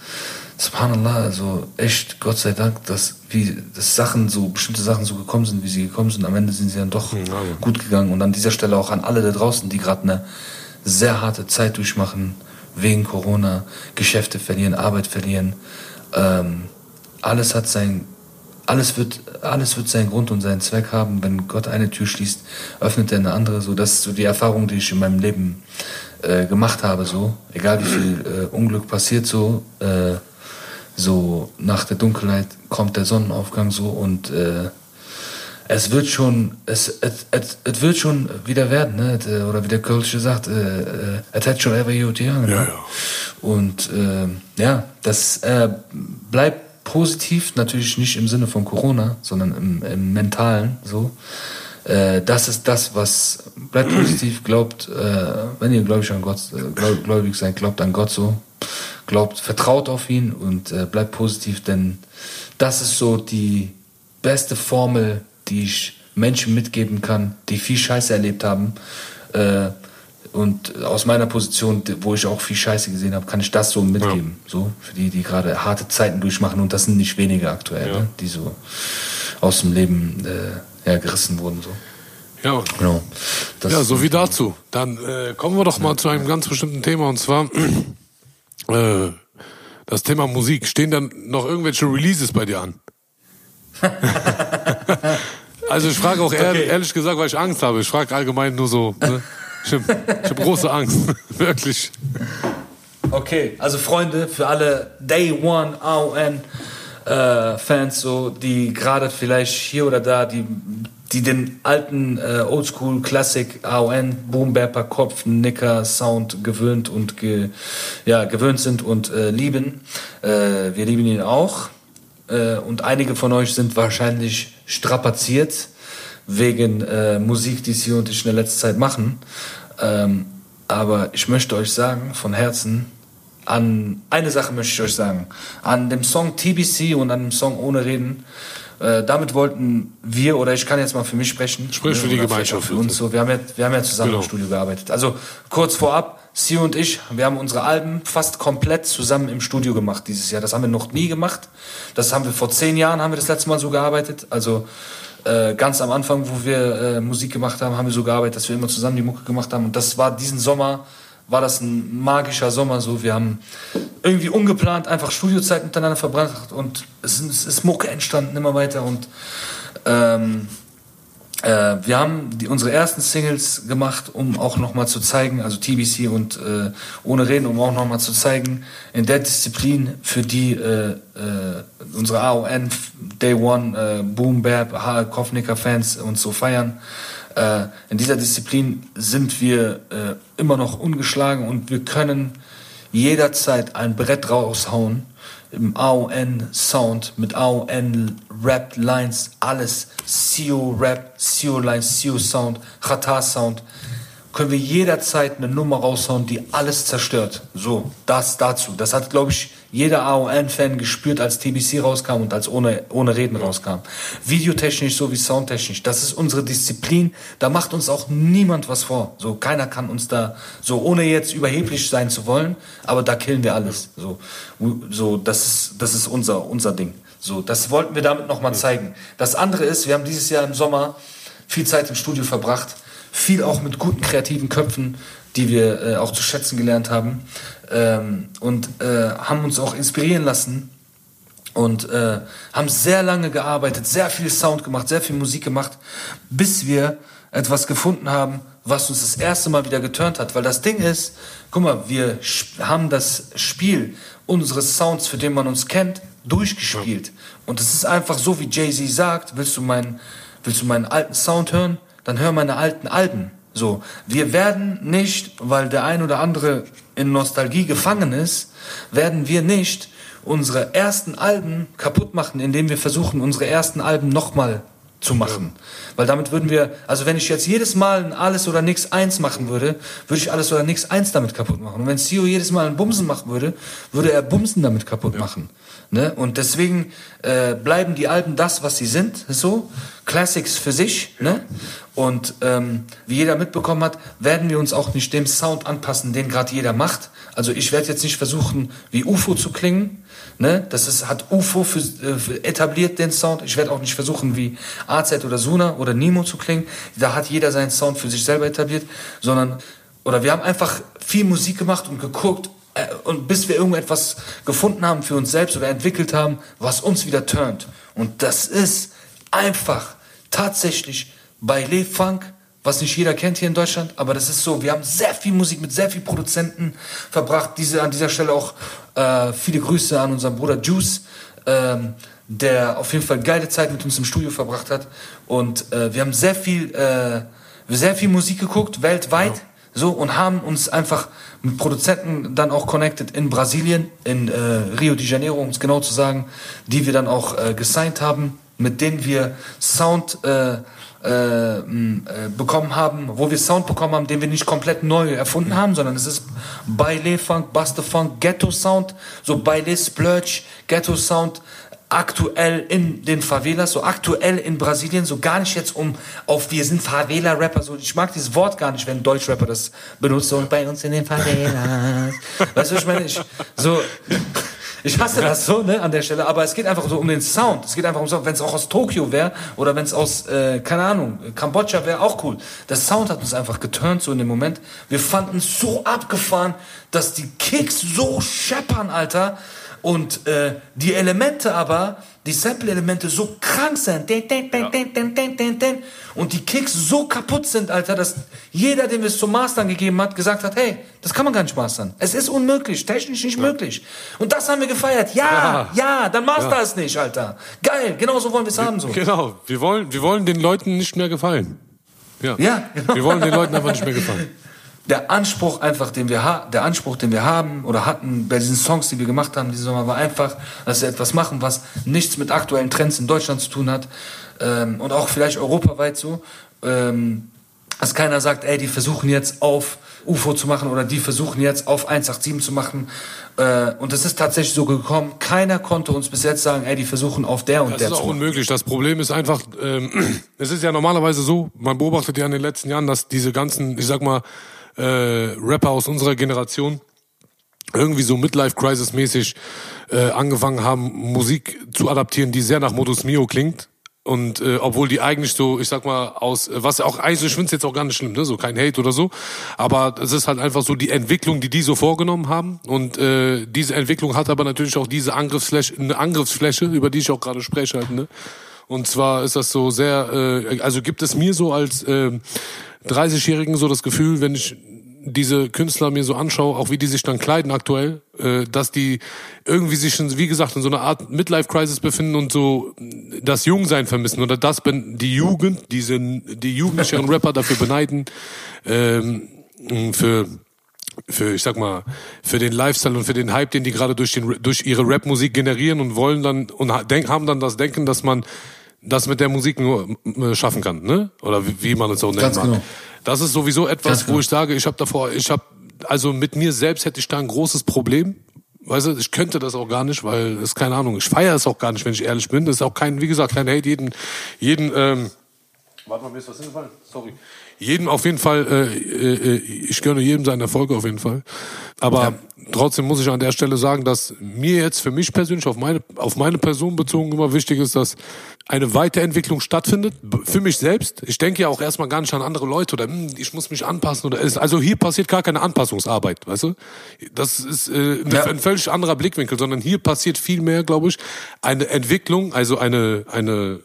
Subhanallah, also echt, Gott sei Dank, dass, wie, dass Sachen so, bestimmte Sachen so gekommen sind, wie sie gekommen sind. Am Ende sind sie dann doch gut gegangen. Und an dieser Stelle auch an alle da draußen, die gerade eine sehr harte Zeit durchmachen, wegen Corona, Geschäfte verlieren, Arbeit verlieren. Ähm, alles hat sein, alles wird, alles wird seinen Grund und seinen Zweck haben. Wenn Gott eine Tür schließt, öffnet er eine andere. So, das ist so die Erfahrung, die ich in meinem Leben äh, gemacht habe. So, egal wie viel äh, Unglück passiert, so, äh, so nach der Dunkelheit kommt der Sonnenaufgang so und äh, es wird schon, es, es, es, es wird schon wieder werden, ne? Äh, Oder wie der Kölsche sagt, äh, äh, es hat schon ever gut ne? Ja, ja. Und äh, ja, das äh, bleibt positiv, natürlich nicht im Sinne von Corona, sondern im, im Mentalen so. Äh, das ist das, was bleibt positiv, glaubt, äh, wenn ihr gläubig an Gott, äh, gläubig seid, glaubt an Gott so, glaubt, vertraut auf ihn und äh, bleibt positiv, denn das ist so die beste Formel, die ich Menschen mitgeben kann, die viel Scheiße erlebt haben. Äh, und aus meiner Position, wo ich auch viel Scheiße gesehen habe, kann ich das so mitgeben. So, für die, die gerade harte Zeiten durchmachen. Und das sind nicht wenige aktuell, Ja. ne? die so aus dem Leben äh, ja, gerissen wurden. So. Ja. Genau. Das Ja, so wie dazu. Dann äh, kommen wir doch mal zu einem ganz bestimmten Thema und zwar äh, das Thema Musik. Stehen dann noch irgendwelche Releases bei dir an? also ich frage auch ehr, Okay. ehrlich gesagt, weil ich Angst habe. Ich frage allgemein nur so. Ne? Ich habe hab große Angst, wirklich. Okay, also Freunde, für alle Day One AON äh, Fans, so, die gerade vielleicht hier oder da, die, die den alten äh, Oldschool Classic AON Boom Bapper Kopf Nicker Sound gewöhnt und ge, ja, gewöhnt sind und äh, lieben. Äh, wir lieben ihn auch. Äh, und einige von euch sind wahrscheinlich strapaziert wegen äh, Musik, die sie und ich in der letzten Zeit machen. Ähm, aber ich möchte euch sagen, von Herzen, an eine Sache möchte ich euch sagen. An dem Song TBC und an dem Song Ohne Reden, äh, damit wollten wir, oder ich kann jetzt mal für mich sprechen. Sprich für die Gemeinschaft, Für uns so. Wir haben ja, wir haben ja zusammen Genau. im Studio gearbeitet. Also kurz vorab, Sio und ich, wir haben unsere Alben fast komplett zusammen im Studio gemacht dieses Jahr. Das haben wir noch nie gemacht. Das haben wir vor zehn Jahren haben wir das letzte Mal so gearbeitet. Also äh, ganz am Anfang, wo wir äh, Musik gemacht haben, haben wir so gearbeitet, dass wir immer zusammen die Mucke gemacht haben. Und das war diesen Sommer, war das ein magischer Sommer. So, wir haben irgendwie ungeplant einfach Studiozeit miteinander verbracht und es ist, es ist Mucke entstanden immer weiter und ähm, äh, wir haben die, unsere ersten Singles gemacht, um auch nochmal zu zeigen, also TBC und äh, ohne Reden, um auch nochmal zu zeigen, in der Disziplin, für die äh, äh, unsere AON Day One, äh, Boom Bap, Kovnicker Fans uns so feiern. Äh, in dieser Disziplin sind wir äh, immer noch ungeschlagen und wir können jederzeit ein Brett raushauen im AON Sound, mit AON Rap Lines, alles. CO Rap, CO Lines, CO Sound, Chata Sound. Können wir jederzeit eine Nummer raushauen, die alles zerstört. So, das dazu. Das hat, glaube ich, jeder AON-Fan gespürt, als TBC rauskam und als ohne, ohne Reden rauskam. Videotechnisch sowie soundtechnisch. Das ist unsere Disziplin. Da macht uns auch niemand was vor. So, keiner kann uns da, so, ohne jetzt überheblich sein zu wollen, aber da killen wir alles. So, so, das ist, das ist unser, unser Ding. So, das wollten wir damit nochmal zeigen. Das andere ist, wir haben dieses Jahr im Sommer viel Zeit im Studio verbracht. Viel auch mit guten kreativen Köpfen, die wir äh, auch zu schätzen gelernt haben ähm, und äh, haben uns auch inspirieren lassen und äh, haben sehr lange gearbeitet, sehr viel Sound gemacht, sehr viel Musik gemacht, bis wir etwas gefunden haben, was uns das erste Mal wieder geturnt hat. Weil das Ding ist, guck mal, wir haben das Spiel unseres Sounds, für den man uns kennt, durchgespielt. Und es ist einfach so, wie Jay-Z sagt, willst du, meinen, willst du meinen alten Sound hören? Dann hör meine alten Alben. So, wir werden nicht, weil der ein oder andere in Nostalgie gefangen ist, werden wir nicht unsere ersten Alben kaputt machen, indem wir versuchen, unsere ersten Alben nochmal zu machen. Ja. Weil damit würden wir, also wenn ich jetzt jedes Mal ein Alles oder Nix eins machen würde, würde ich Alles oder Nix eins damit kaputt machen. Und wenn Sio jedes Mal ein Bumsen machen würde, würde er Bumsen damit kaputt ja. machen. Ne? Und deswegen äh, bleiben die Alben das, was sie sind, so Classics für sich. Ne? Und ähm, wie jeder mitbekommen hat, werden wir uns auch nicht dem Sound anpassen, den gerade jeder macht. Also ich werde jetzt nicht versuchen, wie UFO zu klingen. Ne? Das ist, hat UFO für, äh, für etabliert den Sound. Ich werde auch nicht versuchen, wie AZ oder Suna oder Nemo zu klingen. Da hat jeder seinen Sound für sich selber etabliert. Sondern, oder wir haben einfach viel Musik gemacht und geguckt, und bis wir irgendetwas gefunden haben für uns selbst oder entwickelt haben, was uns wieder turnt. Und das ist einfach tatsächlich bei Le Funk, was nicht jeder kennt hier in Deutschland, aber das ist so, wir haben sehr viel Musik mit sehr vielen Produzenten verbracht. Diese, an dieser Stelle auch äh, viele Grüße an unseren Bruder Juice, ähm, der auf jeden Fall geile Zeit mit uns im Studio verbracht hat. Und äh, wir haben sehr viel, äh, sehr viel Musik geguckt, weltweit. Ja. So, und haben uns einfach mit Produzenten dann auch connected in Brasilien, in äh, Rio de Janeiro, um es genau zu sagen, die wir dann auch äh, gesigned haben, mit denen wir Sound äh, äh, äh, bekommen haben, wo wir Sound bekommen haben, den wir nicht komplett neu erfunden haben, sondern es ist Baile Funk, Buster Funk, Ghetto Sound, so Baile Splurge, Ghetto Sound, aktuell in den Favelas, so aktuell in Brasilien, so gar nicht jetzt um auf wir sind Favela-Rapper, so ich mag dieses Wort gar nicht, wenn Deutsch-Rapper das benutzt, so bei uns in den Favelas. weißt du, ich meine? Ich, so, ich hasse das so, ne, an der Stelle, aber es geht einfach so um den Sound. Es geht einfach um Sound. Wenn es auch aus Tokio wäre oder wenn es aus, äh, keine Ahnung, Kambodscha wäre, auch cool. Der Sound hat uns einfach geturnt so in dem Moment. Wir fanden es so abgefahren, dass die Kicks so scheppern, Alter. Und äh, die Elemente aber, die Sample-Elemente so krank sind. Und die Kicks so kaputt sind, Alter, dass jeder, dem wir es zum Mastern gegeben hat, gesagt hat, hey, das kann man gar nicht mastern. Es ist unmöglich, technisch nicht ja. möglich. Und das haben wir gefeiert. Ja, ja, ja dann master ja. es nicht, Alter. Geil, genau so wollen wir es haben. So. Genau, wir wollen, wir wollen den Leuten nicht mehr gefallen. Ja, ja genau. Wir wollen den Leuten einfach nicht mehr gefallen der Anspruch einfach, den wir der Anspruch, den wir haben oder hatten bei diesen Songs, die wir gemacht haben diesen Sommer, war einfach, dass wir etwas machen, was nichts mit aktuellen Trends in Deutschland zu tun hat ähm, und auch vielleicht europaweit so. Ähm, dass keiner sagt, ey, die versuchen jetzt auf UFO zu machen oder die versuchen jetzt auf 187 zu machen. Äh, und es ist tatsächlich so gekommen. Keiner konnte uns bis jetzt sagen, ey, die versuchen auf der und das der zu. Das ist auch unmöglich. Das Problem ist einfach, ähm, es ist ja normalerweise so, man beobachtet ja in den letzten Jahren, dass diese ganzen, ich sag mal, äh, Rapper aus unserer Generation irgendwie so Midlife-Crisis-mäßig äh, angefangen haben, Musik zu adaptieren, die sehr nach Modus Mio klingt. Und äh, obwohl die eigentlich so, ich sag mal, aus, was auch eigentlich, ich jetzt auch gar nicht schlimm, ne? so kein Hate oder so, aber es ist halt einfach so die Entwicklung, die die so vorgenommen haben. Und äh, diese Entwicklung hat aber natürlich auch diese Angriffsfläche, eine Angriffsfläche, über die ich auch gerade spreche halt, ne? Und zwar ist das so sehr, äh, also gibt es mir so als äh, 30-Jährigen so das Gefühl, wenn ich diese Künstler mir so anschaue, auch wie die sich dann kleiden aktuell, äh, dass die irgendwie sich, wie gesagt, in so einer Art Midlife-Crisis befinden und so das Jungsein vermissen oder das die Jugend, diese, die jugendlicheren Rapper dafür beneiden, ähm, für für, ich sag mal, für den Lifestyle und für den Hype, den die gerade durch, den, durch ihre Rap-Musik generieren und wollen dann und haben dann das Denken, dass man das mit der Musik nur äh, schaffen kann, ne? Oder wie, wie man es auch nennen mag. Genau. Das ist sowieso etwas, wo ich sage, ich habe davor, ich habe, also mit mir selbst hätte ich da ein großes Problem. Weißt du, ich könnte das auch gar nicht, weil es keine Ahnung, ich feiere es auch gar nicht, wenn ich ehrlich bin. Das ist auch kein, wie gesagt, kein Hate, jeden, jeden, ähm, warte mal, mir ist was hingefallen, sorry. Jedem auf jeden Fall, äh, äh, ich gönne jedem seinen Erfolg auf jeden Fall. Aber ja. trotzdem muss ich an der Stelle sagen, dass mir jetzt für mich persönlich auf meine, auf meine Person bezogen immer wichtig ist, dass eine Weiterentwicklung stattfindet. Für mich selbst. Ich denke ja auch erstmal gar nicht an andere Leute oder hm, ich muss mich anpassen oder ist, also hier passiert gar keine Anpassungsarbeit, weißt du? Das ist äh, ja. ein völlig anderer Blickwinkel, sondern hier passiert viel mehr, glaube ich, eine Entwicklung, also eine, eine,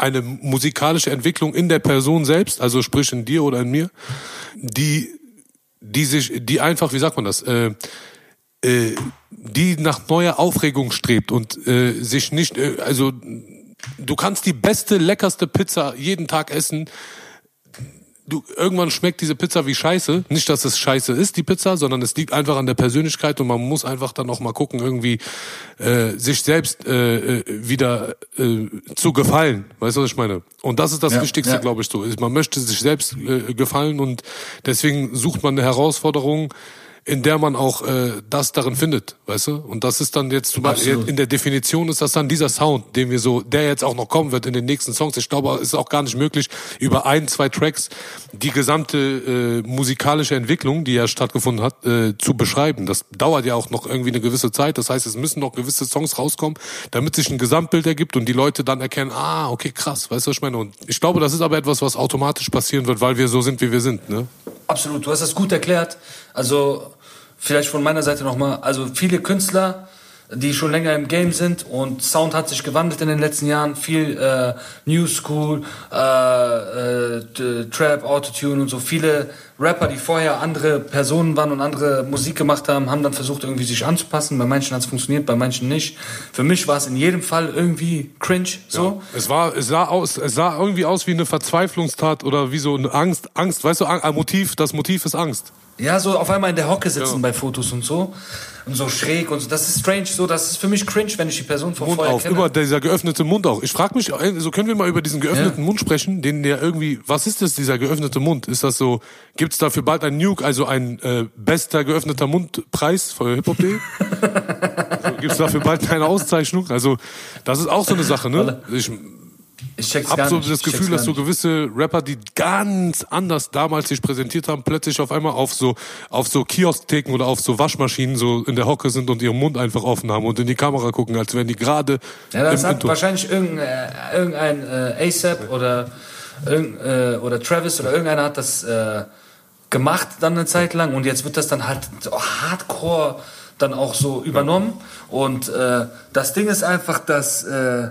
eine musikalische Entwicklung in der Person selbst, also sprich in dir oder in mir, die, die sich, die einfach, wie sagt man das, äh, äh, die nach neuer Aufregung strebt und äh, sich nicht, äh, also du kannst die beste, leckerste Pizza jeden Tag essen. Du, irgendwann schmeckt diese Pizza wie Scheiße. Nicht, dass es Scheiße ist, die Pizza, sondern es liegt einfach an der Persönlichkeit und man muss einfach dann auch mal gucken, irgendwie äh, sich selbst äh, äh wieder äh, zu gefallen. Weißt du, was ich meine? Und das ist das ja, Wichtigste, ja. glaube ich, so. Man möchte sich selbst äh, gefallen und deswegen sucht man eine Herausforderung, in der man auch äh, das darin findet, weißt du? Und das ist dann jetzt zum Beispiel in der Definition ist das dann dieser Sound, den wir so, der jetzt auch noch kommen wird in den nächsten Songs. Ich glaube, es ist auch gar nicht möglich, über ein, zwei Tracks die gesamte äh, musikalische Entwicklung, die ja stattgefunden hat, äh, zu beschreiben. Das dauert ja auch noch irgendwie eine gewisse Zeit. Das heißt, es müssen noch gewisse Songs rauskommen, damit sich ein Gesamtbild ergibt und die Leute dann erkennen, ah, okay, krass, weißt du, was ich meine? Und ich glaube, das ist aber etwas, was automatisch passieren wird, weil wir so sind, wie wir sind, ne? Absolut, du hast das gut erklärt. Also vielleicht von meiner Seite nochmal, also viele Künstler, die schon länger im Game sind und Sound hat sich gewandelt in den letzten Jahren, viel äh, New School, äh, äh, Trap, Autotune und so. Viele Rapper, die vorher andere Personen waren und andere Musik gemacht haben, haben dann versucht irgendwie sich anzupassen. Bei manchen hat es funktioniert, bei manchen nicht. Für mich war es in jedem Fall irgendwie cringe. So. Ja, es war, es sah aus, es sah irgendwie aus wie eine Verzweiflungstat oder wie so eine Angst, Angst, weißt du, ein Motiv, das Motiv ist Angst. Ja, so auf einmal in der Hocke sitzen ja. bei Fotos und so. Und so schräg und so. Das ist strange. So, das ist für mich cringe, wenn ich die Person von Mund vorher auf, kenne. Immer dieser geöffnete Mund auch. Ich frage mich, so also können wir mal über diesen geöffneten ja. Mund sprechen, den der irgendwie, was ist das, dieser geöffnete Mund? Ist das so, gibt's dafür bald ein Nuke, also ein äh, bester geöffneter Mundpreis für Hip-Hop.de? so, gibt's dafür bald eine Auszeichnung? Also, das ist auch so eine Sache, ne? Ich, ich check's hab so das Gefühl, dass so gewisse Rapper, die ganz anders damals sich präsentiert haben, plötzlich auf einmal auf so auf so Kiosktheken oder auf so Waschmaschinen so in der Hocke sind und ihren Mund einfach offen haben und in die Kamera gucken, als wären die gerade. Ja, das hat Intro. wahrscheinlich irgendein, äh, irgendein äh, ASAP oder irgend, äh, oder Travis oder irgendeiner hat das äh, gemacht dann eine Zeit lang und jetzt wird das dann halt so Hardcore dann auch so übernommen und äh, das Ding ist einfach, dass äh,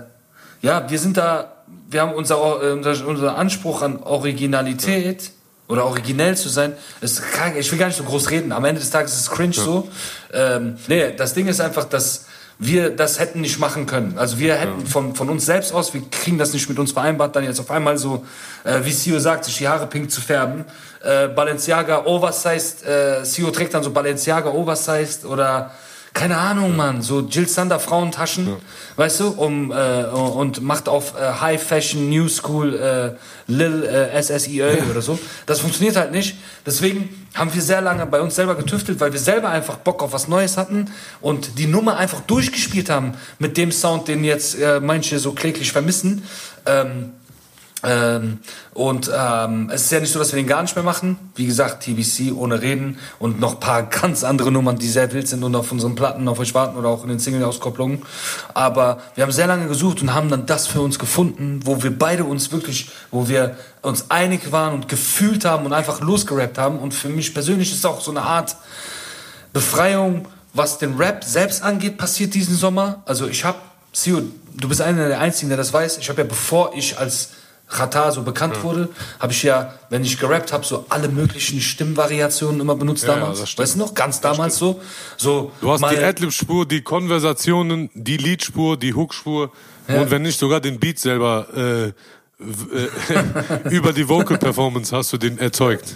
ja wir sind da wir haben unser, äh, unser, unser Anspruch an Originalität oder originell zu sein, ist krank. Ich will gar nicht so groß reden. Am Ende des Tages ist es cringe ja. so. Ähm, nee, das Ding ist einfach, dass wir das hätten nicht machen können. Also wir hätten ja. von, von uns selbst aus, wir kriegen das nicht mit uns vereinbart, dann jetzt auf einmal so, äh, wie Sio sagt, sich die Haare pink zu färben. Äh, Balenciaga Oversized, äh, Sio trägt dann so Balenciaga Oversized oder keine Ahnung, Mann, so Jill Sander Frauentaschen, ja. weißt du, um äh, und macht auf äh, High Fashion New School äh, Lil äh, SSIÖ ja. oder so. Das funktioniert halt nicht. Deswegen haben wir sehr lange bei uns selber getüftelt, weil wir selber einfach Bock auf was Neues hatten und die Nummer einfach durchgespielt haben mit dem Sound, den jetzt äh, manche so kläglich vermissen. Ähm, Ähm, und ähm, es ist ja nicht so, dass wir den gar nicht mehr machen. Wie gesagt, TBC ohne Reden und noch paar ganz andere Nummern, die sehr wild sind und auf unseren Platten auf euch warten oder auch in den Single-Auskopplungen. Aber wir haben sehr lange gesucht und haben dann das für uns gefunden, wo wir beide uns wirklich, wo wir uns einig waren und gefühlt haben und einfach losgerappt haben. Und für mich persönlich ist es auch so eine Art Befreiung, was den Rap selbst angeht, passiert diesen Sommer. Also ich habe, Sio, du bist einer der Einzigen, der das weiß. Ich habe ja, bevor ich als Chata so bekannt Ja. wurde, habe ich ja, wenn ich gerappt habe, so alle möglichen Stimmvariationen immer benutzt Ja, ja, damals. das stimmt. weißt du noch? Ganz damals so. so Du hast die Adlib-Spur, die Konversationen, die Liedspur, die Hookspur Ja. und wenn nicht sogar den Beat selber äh, äh, über die Vocal Performance hast du den erzeugt.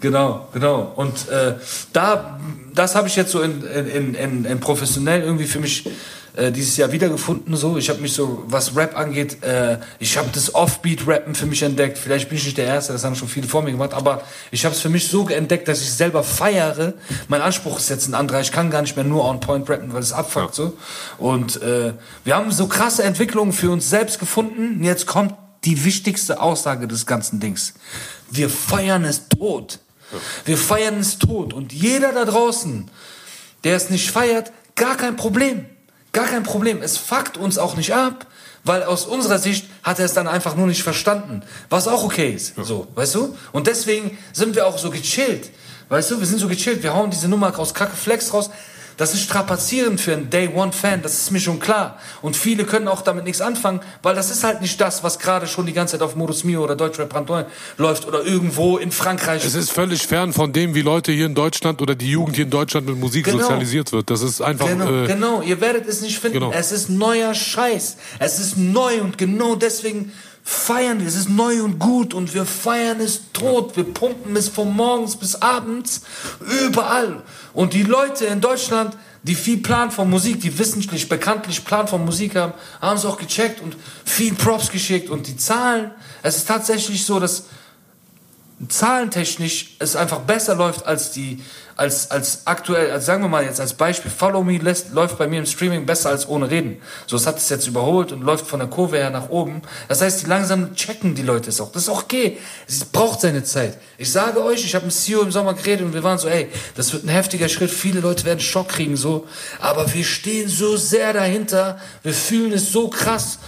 Genau, genau. Und äh, da, das habe ich jetzt so in, in, in, in professionell irgendwie für mich äh, dieses Jahr wiedergefunden. So, ich habe mich so, was Rap angeht, äh, ich habe das Offbeat-Rappen für mich entdeckt. Vielleicht bin ich nicht der Erste, das haben schon viele vor mir gemacht, aber ich habe es für mich so entdeckt, dass ich selber feiere. Mein Anspruch ist jetzt ein anderer. Ich kann gar nicht mehr nur on Point rappen, weil es abfuckt so. Und äh, wir haben so krasse Entwicklungen für uns selbst gefunden. Und Jetzt kommt die wichtigste Aussage des ganzen Dings. Wir feiern es tot. Wir feiern es tot. Und jeder da draußen, der es nicht feiert, gar kein Problem. Gar kein Problem. Es fuckt uns auch nicht ab, weil aus unserer Sicht hat er es dann einfach nur nicht verstanden. Was auch okay ist. So, weißt du? Und deswegen sind wir auch so gechillt. Weißt du, wir sind so gechillt. Wir hauen diese Nummer aus Kacke Flex raus. Das ist strapazierend für einen Day One Fan, das ist mir schon klar. Und viele können auch damit nichts anfangen, weil das ist halt nicht das, was gerade schon die ganze Zeit auf Modus Mio oder Deutschrap Brandon läuft oder irgendwo in Frankreich. Es ist völlig fern von dem, wie Leute hier in Deutschland oder die Jugend hier in Deutschland mit Musik Genau. sozialisiert wird. Das ist einfach. Genau, äh, genau, ihr werdet es nicht finden. Genau. Es ist neuer Scheiß. Es ist neu und genau deswegen feiern wir. Es ist neu und gut und wir feiern es tot. Wir pumpen es von morgens bis abends überall. Und die Leute in Deutschland, die viel Plan von Musik, die wissentlich, bekanntlich Plan von Musik haben, haben es auch gecheckt und viel Props geschickt und die Zahlen. Es ist tatsächlich so, dass zahlentechnisch es einfach besser läuft als die als als aktuell als sagen wir mal jetzt als Beispiel Follow Me lässt, läuft bei mir im Streaming besser als ohne reden. So es hat es jetzt überholt und läuft von der Kurve her nach oben. Das heißt die langsam checken die Leute es auch. Das ist auch okay. Es braucht seine Zeit. Ich sage euch ich habe mit CEO im Sommer geredet und wir waren so ey das wird ein heftiger Schritt. Viele Leute werden Schock kriegen so. Aber wir stehen so sehr dahinter. Wir fühlen es so krass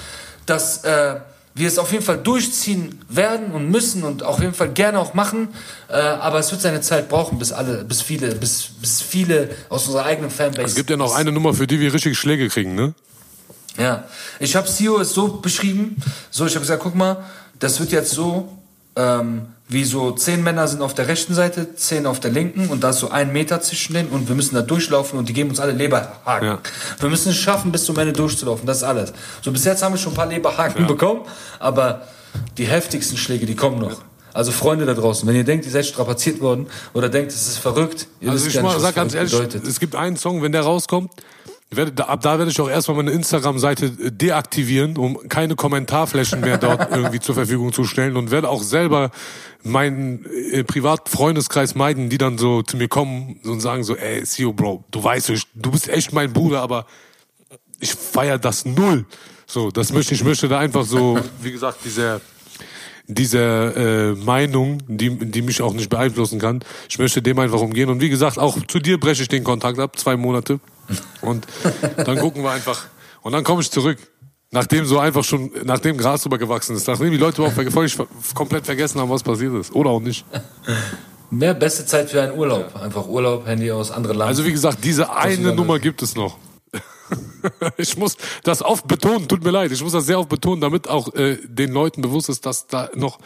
dass äh, wir es auf jeden Fall durchziehen werden und müssen und auf jeden Fall gerne auch machen. Äh, aber es wird seine Zeit brauchen, bis alle, bis viele, bis, bis viele aus unserer eigenen Fanbase. es gibt ja noch eine Nummer, für die wir richtig Schläge kriegen, ne? Ja, ich habe Sio es so beschrieben, so ich habe gesagt, guck mal, das wird jetzt so, ähm, wie so zehn Männer sind auf der rechten Seite, zehn auf der linken und da ist so ein Meter zwischen denen und wir müssen da durchlaufen und die geben uns alle Leberhaken. Ja. Wir müssen es schaffen, bis zum Ende durchzulaufen, das ist alles. So bis jetzt haben wir schon ein paar Leberhaken bekommen, aber die heftigsten Schläge, die kommen noch. Also Freunde da draußen, wenn ihr denkt, ihr seid strapaziert worden oder denkt, es ist verrückt, ihr Also wisst ich gar nicht, was sag ganz ehrlich, bedeutet. es gibt einen Song, wenn der rauskommt, werde, da, ab da werde ich auch erstmal meine Instagram-Seite deaktivieren, um keine Kommentarflächen mehr dort irgendwie zur Verfügung zu stellen und werde auch selber meinen äh, Privatfreundeskreis meiden, die dann so zu mir kommen und sagen so, ey, Sio, Bro, du weißt, ich- du bist echt mein Bruder, aber ich feier das null. So, das möchte ich möchte da einfach so, wie gesagt, dieser diese äh, Meinung, die, die mich auch nicht beeinflussen kann. Ich möchte dem einfach umgehen. Und wie gesagt, auch zu dir breche ich den Kontakt ab, zwei Monate. Und dann gucken wir einfach. Und dann komme ich zurück. Nachdem so einfach schon, nachdem Gras drüber gewachsen ist, nachdem die Leute überhaupt völlig komplett vergessen haben, was passiert ist. Oder auch nicht. Mehr beste Zeit für einen Urlaub. Einfach Urlaub, Handy aus, andere Land. Also wie gesagt, diese eine Nummer gibt es noch. ich muss das oft betonen, tut mir leid, ich muss das sehr oft betonen, damit auch äh, den Leuten bewusst ist, dass da noch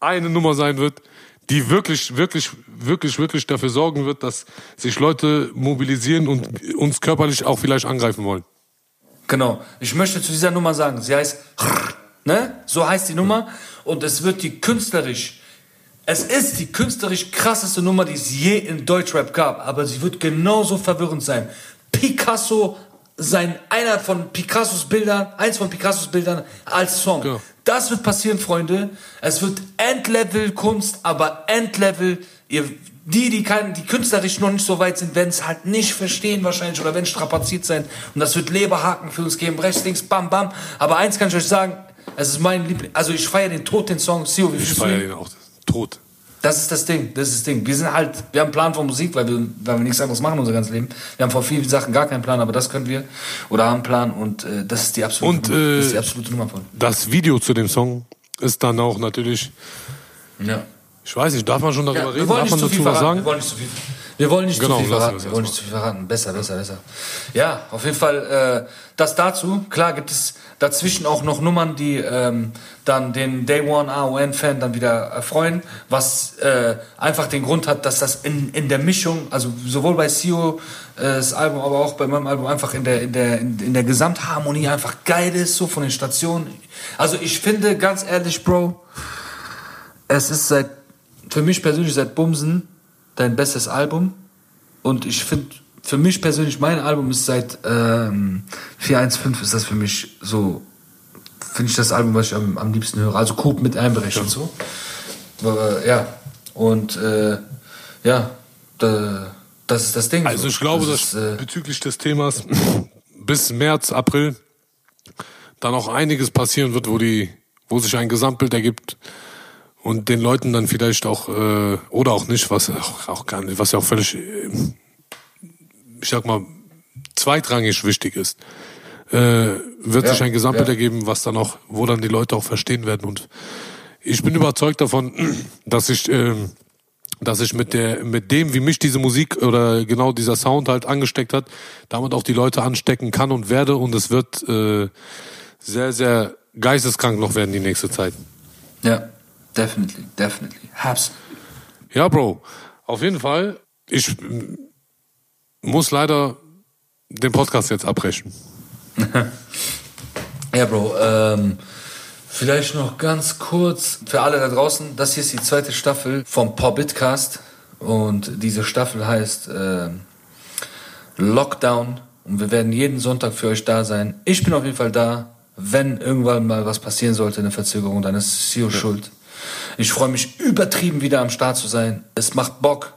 eine Nummer sein wird, die wirklich, wirklich, wirklich, wirklich dafür sorgen wird, dass sich Leute mobilisieren und uns körperlich auch vielleicht angreifen wollen. Genau. Ich möchte zu dieser Nummer sagen, sie heißt, ne? So heißt die Nummer. Und es wird die künstlerisch, es ist die künstlerisch krasseste Nummer, die es je in Deutschrap gab. Aber sie wird genauso verwirrend sein. Picasso, sein, einer von Picassos Bildern, eins von Picassos Bildern als Song. Genau. Das wird passieren, Freunde. Es wird Endlevel-Kunst, aber Endlevel, ihr, die, die, kein, die künstlerisch noch nicht so weit sind, werden es halt nicht verstehen wahrscheinlich oder werden strapaziert sein. Und das wird Leberhaken für uns geben, rechts, links, bam, bam. Aber eins kann ich euch sagen, Es ist mein Liebling. Also ich feiere den Tod, den Song. Sio, wie Ich feiere ihn? auch. Tot. Das ist das Ding, das ist das Ding. Wir sind halt, wir haben einen Plan von Musik, weil wir, weil wir nichts anderes machen unser ganzes Leben. Wir haben vor vielen Sachen gar keinen Plan, aber das können wir. Oder haben einen Plan und äh, das ist die absolute, Und, Nummer. äh, das ist die absolute Nummer von. Das Video zu dem Song ist dann auch natürlich, Ja. Ich weiß nicht, darf man schon darüber Ja, wir reden? wollen Darf nicht man zu viel dazu was verraten. sagen? Wir wollen nicht zu viel. Wir wollen nicht Genau, zu viel verraten. wir wollen nicht zu viel verraten. Besser, besser, besser. Ja, auf jeden Fall äh, das dazu. Klar gibt es dazwischen auch noch Nummern, die ähm, dann den Day One AON-Fan dann wieder erfreuen, was äh, einfach den Grund hat, dass das in, in der Mischung, also sowohl bei Sio äh, das Album, aber auch bei meinem Album einfach in der, in der, in, in der Gesamtharmonie einfach geil ist, so von den Stationen. Also ich finde, ganz ehrlich, Bro, es ist seit, für mich persönlich seit Bumsen dein bestes Album. Und ich finde, für mich persönlich, mein Album ist seit ähm, 415 ist das für mich so, finde ich das Album, was ich am, am liebsten höre. Also Coop mit einberechnet so. Aber, ja, und äh, ja, da, das ist das Ding. Also so. ich glaube, das dass ist, äh, bezüglich des Themas bis März, April dann auch einiges passieren wird, wo die, wo sich ein Gesamtbild ergibt und den Leuten dann vielleicht auch äh, oder auch nicht, was auch, auch gar nicht, was ja auch völlig, äh, ich sag mal, zweitrangig wichtig ist, äh, wird Ja, sich ein Gesamtbild ja. ergeben, was dann auch, wo dann die Leute auch verstehen werden und ich bin überzeugt davon, dass ich ähm, dass ich mit der mit dem wie mich diese Musik oder genau dieser Sound halt angesteckt hat, damit auch die Leute anstecken kann und werde und es wird äh, sehr sehr geisteskrank noch werden die nächste Zeit. ja, definitely, definitely. Hab's. Ja, Bro, auf jeden Fall. Ich muss leider den Podcast jetzt abbrechen. Ja, Bro, ähm, vielleicht noch ganz kurz für alle da draußen. Das hier ist die zweite Staffel vom Pobbitcast und diese Staffel heißt ähm, Lockdown und wir werden jeden Sonntag für euch da sein. Ich bin auf jeden Fall da. Wenn irgendwann mal was passieren sollte, eine Verzögerung, dann ist Sio schuld. Ich freue mich übertrieben wieder am Start zu sein. Es macht Bock,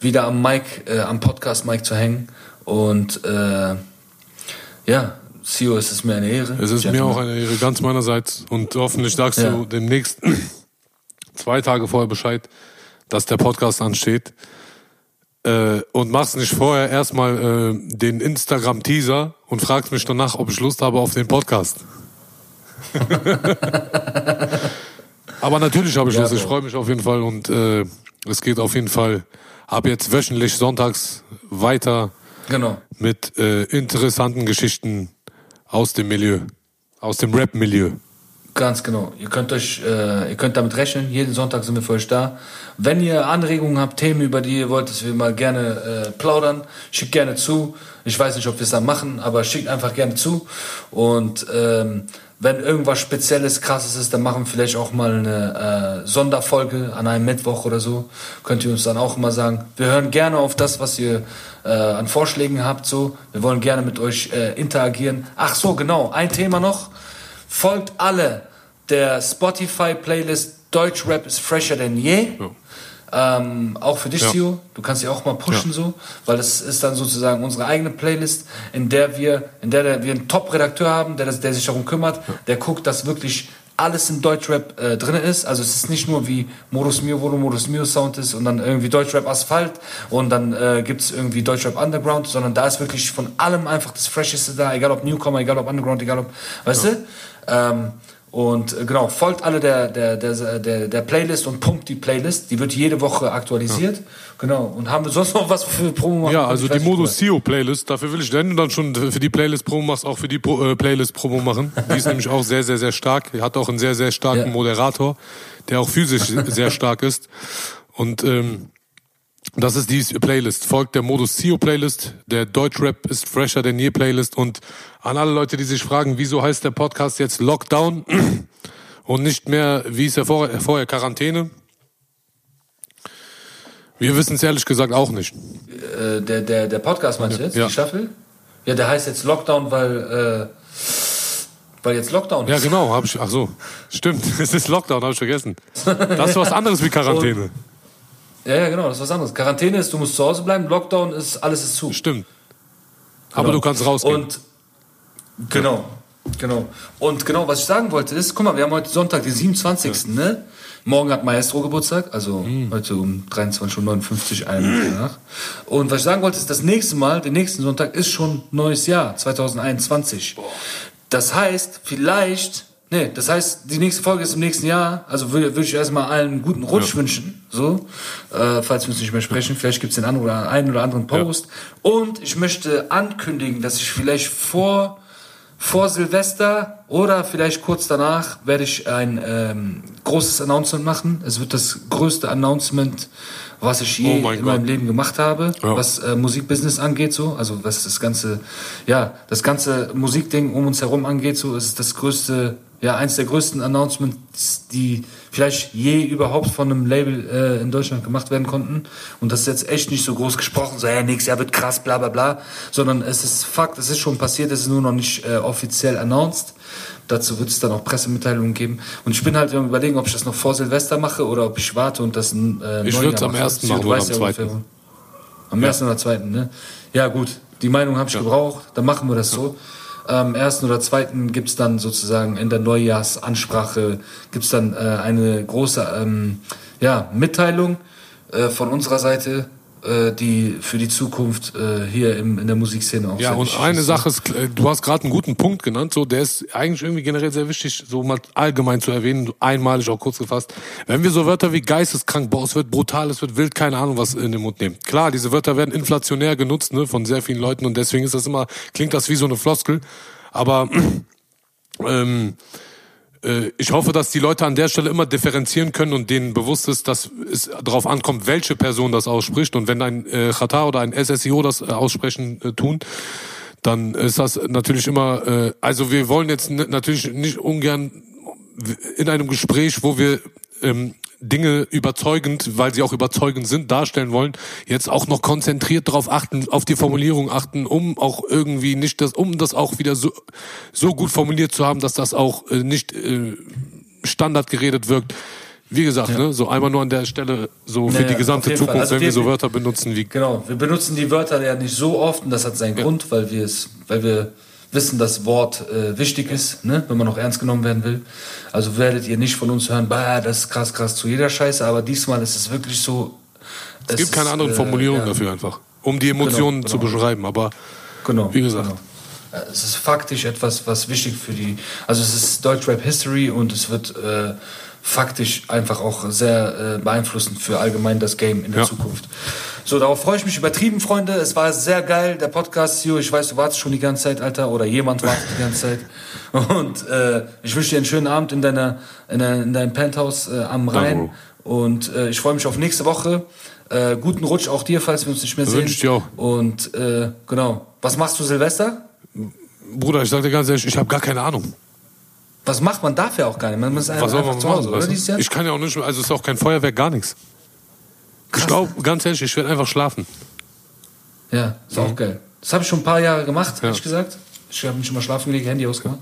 wieder am Mic, äh, am Podcast Mic zu hängen und äh, ja, Sio, es ist mir eine Ehre. Es ist mir auch eine Ehre ganz meinerseits und hoffentlich sagst Ja. du demnächst zwei Tage vorher Bescheid, dass der Podcast ansteht. Äh, und machst nicht vorher erstmal äh, den Instagram-Teaser und fragst mich danach, ob ich Lust habe auf den Podcast. Aber natürlich habe ich Ja, Lust. Ich freue mich auf jeden Fall und äh, es geht auf jeden Fall ab jetzt wöchentlich sonntags weiter Genau. mit äh, interessanten Geschichten aus dem Milieu, aus dem Rap-Milieu. Ganz genau. Ihr könnt euch, äh, ihr könnt damit rechnen. Jeden Sonntag sind wir für euch da. Wenn ihr Anregungen habt, Themen, über die ihr wollt, dass wir mal gerne äh, plaudern, schickt gerne zu. Ich weiß nicht, ob wir es dann machen, aber schickt einfach gerne zu. Und ähm, wenn irgendwas Spezielles, Krasses ist, dann machen wir vielleicht auch mal eine äh, Sonderfolge an einem Mittwoch oder so. Könnt ihr uns dann auch immer sagen. Wir hören gerne auf das, was ihr äh, an Vorschlägen habt. So, wir wollen gerne mit euch äh, interagieren. Ach so, genau. Ein Thema noch. Folgt alle der Spotify-Playlist Deutschrap ist fresher denn je. Ähm, auch für dich, Ja. Sio. Du kannst sie auch mal pushen so, weil das ist dann sozusagen unsere eigene Playlist, in der wir, in der, der wir einen Top-Redakteur haben, der, das, der sich darum kümmert, der guckt, dass wirklich alles in Deutschrap äh, drin ist. Also es ist nicht nur wie Modus Mio, wo du Modus Mio Sound ist und dann irgendwie Deutschrap Asphalt und dann äh, gibt's irgendwie Deutschrap Underground, sondern da ist wirklich von allem einfach das Fresheste da, egal ob Newcomer, egal ob Underground, egal ob, weißt du? Ähm, und äh, genau, folgt alle der, der, der, der, der Playlist und pumpt die Playlist. Die wird jede Woche aktualisiert. Genau. Und haben wir sonst noch was für Promo machen? Ja, also die Modus CEO Playlist, dafür will ich, wenn du dann schon für die Playlist Promo machst, auch für die Pro, äh, Playlist Promo machen. Die ist nämlich auch sehr, sehr, sehr stark. Die hat auch einen sehr, sehr starken Ja. Moderator, der auch physisch sehr stark ist. Und ähm, das ist die Playlist. Folgt der Modus CEO Playlist, der Deutschrap ist fresher denn je Playlist. Und an alle Leute, die sich fragen, wieso heißt der Podcast jetzt Lockdown und nicht mehr, wie ist er vorher, vorher Quarantäne? Wir wissen es ehrlich gesagt auch nicht. Äh, der, der, der Podcast meinst du jetzt? Ja. Die Staffel? Ja, der heißt jetzt Lockdown, weil, äh, weil jetzt Lockdown Ja, ist. genau, hab ich. Ach so, stimmt. Es ist Lockdown, habe ich vergessen. Das ist was anderes wie Quarantäne. Ja, ja, genau, das ist was anderes. Quarantäne ist, du musst zu Hause bleiben. Lockdown ist, alles ist zu. Stimmt. Aber Genau. du kannst rausgehen. Und genau. Genau. Und genau, was ich sagen wollte ist, guck mal, wir haben heute Sonntag, den 27. Ne? Morgen hat Maestro Geburtstag, also heute um 23.59 Uhr, eine Minute nach. Und was ich sagen wollte ist, das nächste Mal, den nächsten Sonntag, ist schon neues Jahr, 2021. Das heißt, vielleicht, nee, das heißt, die nächste Folge ist im nächsten Jahr, also würde, würde ich erstmal allen einen guten Rutsch wünschen, so, äh, falls wir uns nicht mehr sprechen. Vielleicht gibt es den anderen oder, einen oder anderen Post. Und ich möchte ankündigen, dass ich vielleicht vor vor Silvester oder vielleicht kurz danach werde ich ein ähm, großes Announcement machen. Es wird das größte Announcement, was ich je Oh mein in Gott. meinem Leben gemacht habe, Ja. was äh, Musikbusiness angeht, so, also was das ganze, ja, das ganze Musikding um uns herum angeht, so, es ist das größte, ja, eins der größten Announcements, die vielleicht je überhaupt von einem Label äh, in Deutschland gemacht werden konnten. Und das ist jetzt echt nicht so groß gesprochen, so, ja, nächstes Jahr wird krass, bla bla bla, sondern es ist Fakt, es ist schon passiert, es ist nur noch nicht äh, offiziell announced. Dazu wird es dann auch Pressemitteilungen geben. Und ich bin halt am überlegen, ob ich das noch vor Silvester mache oder ob ich warte und das ein äh, Ich Neujahr würd's am ersten machen oder am ja zweiten. am ersten oder zweiten, ne? Ja, gut. Die Meinung habe ich gebraucht. Dann machen wir das so. Am ersten oder zweiten gibt's dann sozusagen in der Neujahrsansprache gibt's dann äh, eine große ähm, ja, Mitteilung äh, von unserer Seite, die für die Zukunft äh, hier im, in der Musikszene auch Ja, sehr und eine ist. Sache ist, äh, du hast gerade einen guten Punkt genannt, so, der ist eigentlich irgendwie generell sehr wichtig, so mal allgemein zu erwähnen, einmalig auch kurz gefasst. Wenn wir so Wörter wie geisteskrank, boah, es wird brutal, es wird wild, keine Ahnung, was in den Mund nehmen. Klar, diese Wörter werden inflationär genutzt, ne, von sehr vielen Leuten und deswegen ist das immer, klingt das wie so eine Floskel, aber, ähm, äh, ich hoffe, dass die Leute an der Stelle immer differenzieren können und denen bewusst ist, dass es darauf ankommt, welche Person das ausspricht. Und wenn ein äh, oder ein SSIO das äh, aussprechen äh, tun, dann ist das natürlich immer, äh, also wir wollen jetzt natürlich nicht ungern in einem Gespräch, wo wir ähm, Dinge überzeugend, weil sie auch überzeugend sind, darstellen wollen, jetzt auch noch konzentriert darauf achten, auf die Formulierung achten, um auch irgendwie nicht das, um das auch wieder so, so gut formuliert zu haben, dass das auch äh, nicht äh, Standard geredet wirkt. Wie gesagt, ne, so einmal nur an der Stelle, so für Ja, die ja, gesamte. Zukunft, Also wenn wir so Wörter benutzen wie Genau, wir benutzen die Wörter ja nicht so oft und das hat seinen Grund, weil wir es, weil wir wissen, dass Wort äh, wichtig ist, ne, wenn man auch ernst genommen werden will. Also werdet ihr nicht von uns hören, bah, das ist krass, krass zu jeder Scheiße, aber diesmal ist es wirklich so. Es gibt keine anderen Formulierungen dafür einfach, um die Emotionen Genau, zu genau. beschreiben. Aber Genau. Wie gesagt. Genau. Äh, Es ist faktisch etwas, was wichtig für die. Also es ist Deutschrap History und es wird äh, faktisch einfach auch sehr äh, beeinflussend für allgemein das Game in der Ja. Zukunft. So, darauf freue ich mich übertrieben, Freunde. Es war sehr geil, der Podcast, Sio. Ich weiß, du wartest schon die ganze Zeit, Alter, oder jemand wartet die ganze Zeit. Und äh, ich wünsche dir einen schönen Abend in deiner, in, deiner, in deinem Penthouse äh, am Rhein. Und äh, ich freue mich auf nächste Woche. Äh, guten Rutsch auch dir, falls wir uns nicht mehr sehen. Wünsch ich dir auch. Und äh, genau. Was machst du Silvester? Bruder, ich sag dir ganz ehrlich, ich habe gar keine Ahnung. Was macht man dafür auch gar nicht? Man Was einfach, einfach zu Hause, machen? oder weißt dieses du? Ich kann ja auch nicht, also es ist auch kein Feuerwerk, gar nichts. Ich glaube, ganz ehrlich, ich werde einfach schlafen. Ja, ist auch geil. Das habe ich schon ein paar Jahre gemacht, Ja. ehrlich gesagt. Ich habe mich immer schlafen gelegt, Handy ausgemacht.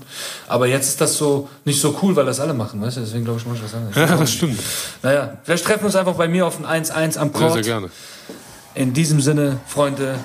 Aber jetzt ist das so nicht so cool, weil das alle machen, weißt du? Deswegen glaube ich, mache ich was anderes. Ja, das stimmt. Naja, vielleicht treffen wir uns einfach bei mir auf ein 1-1 am Sehr, Court. sehr gerne. In diesem Sinne, Freunde,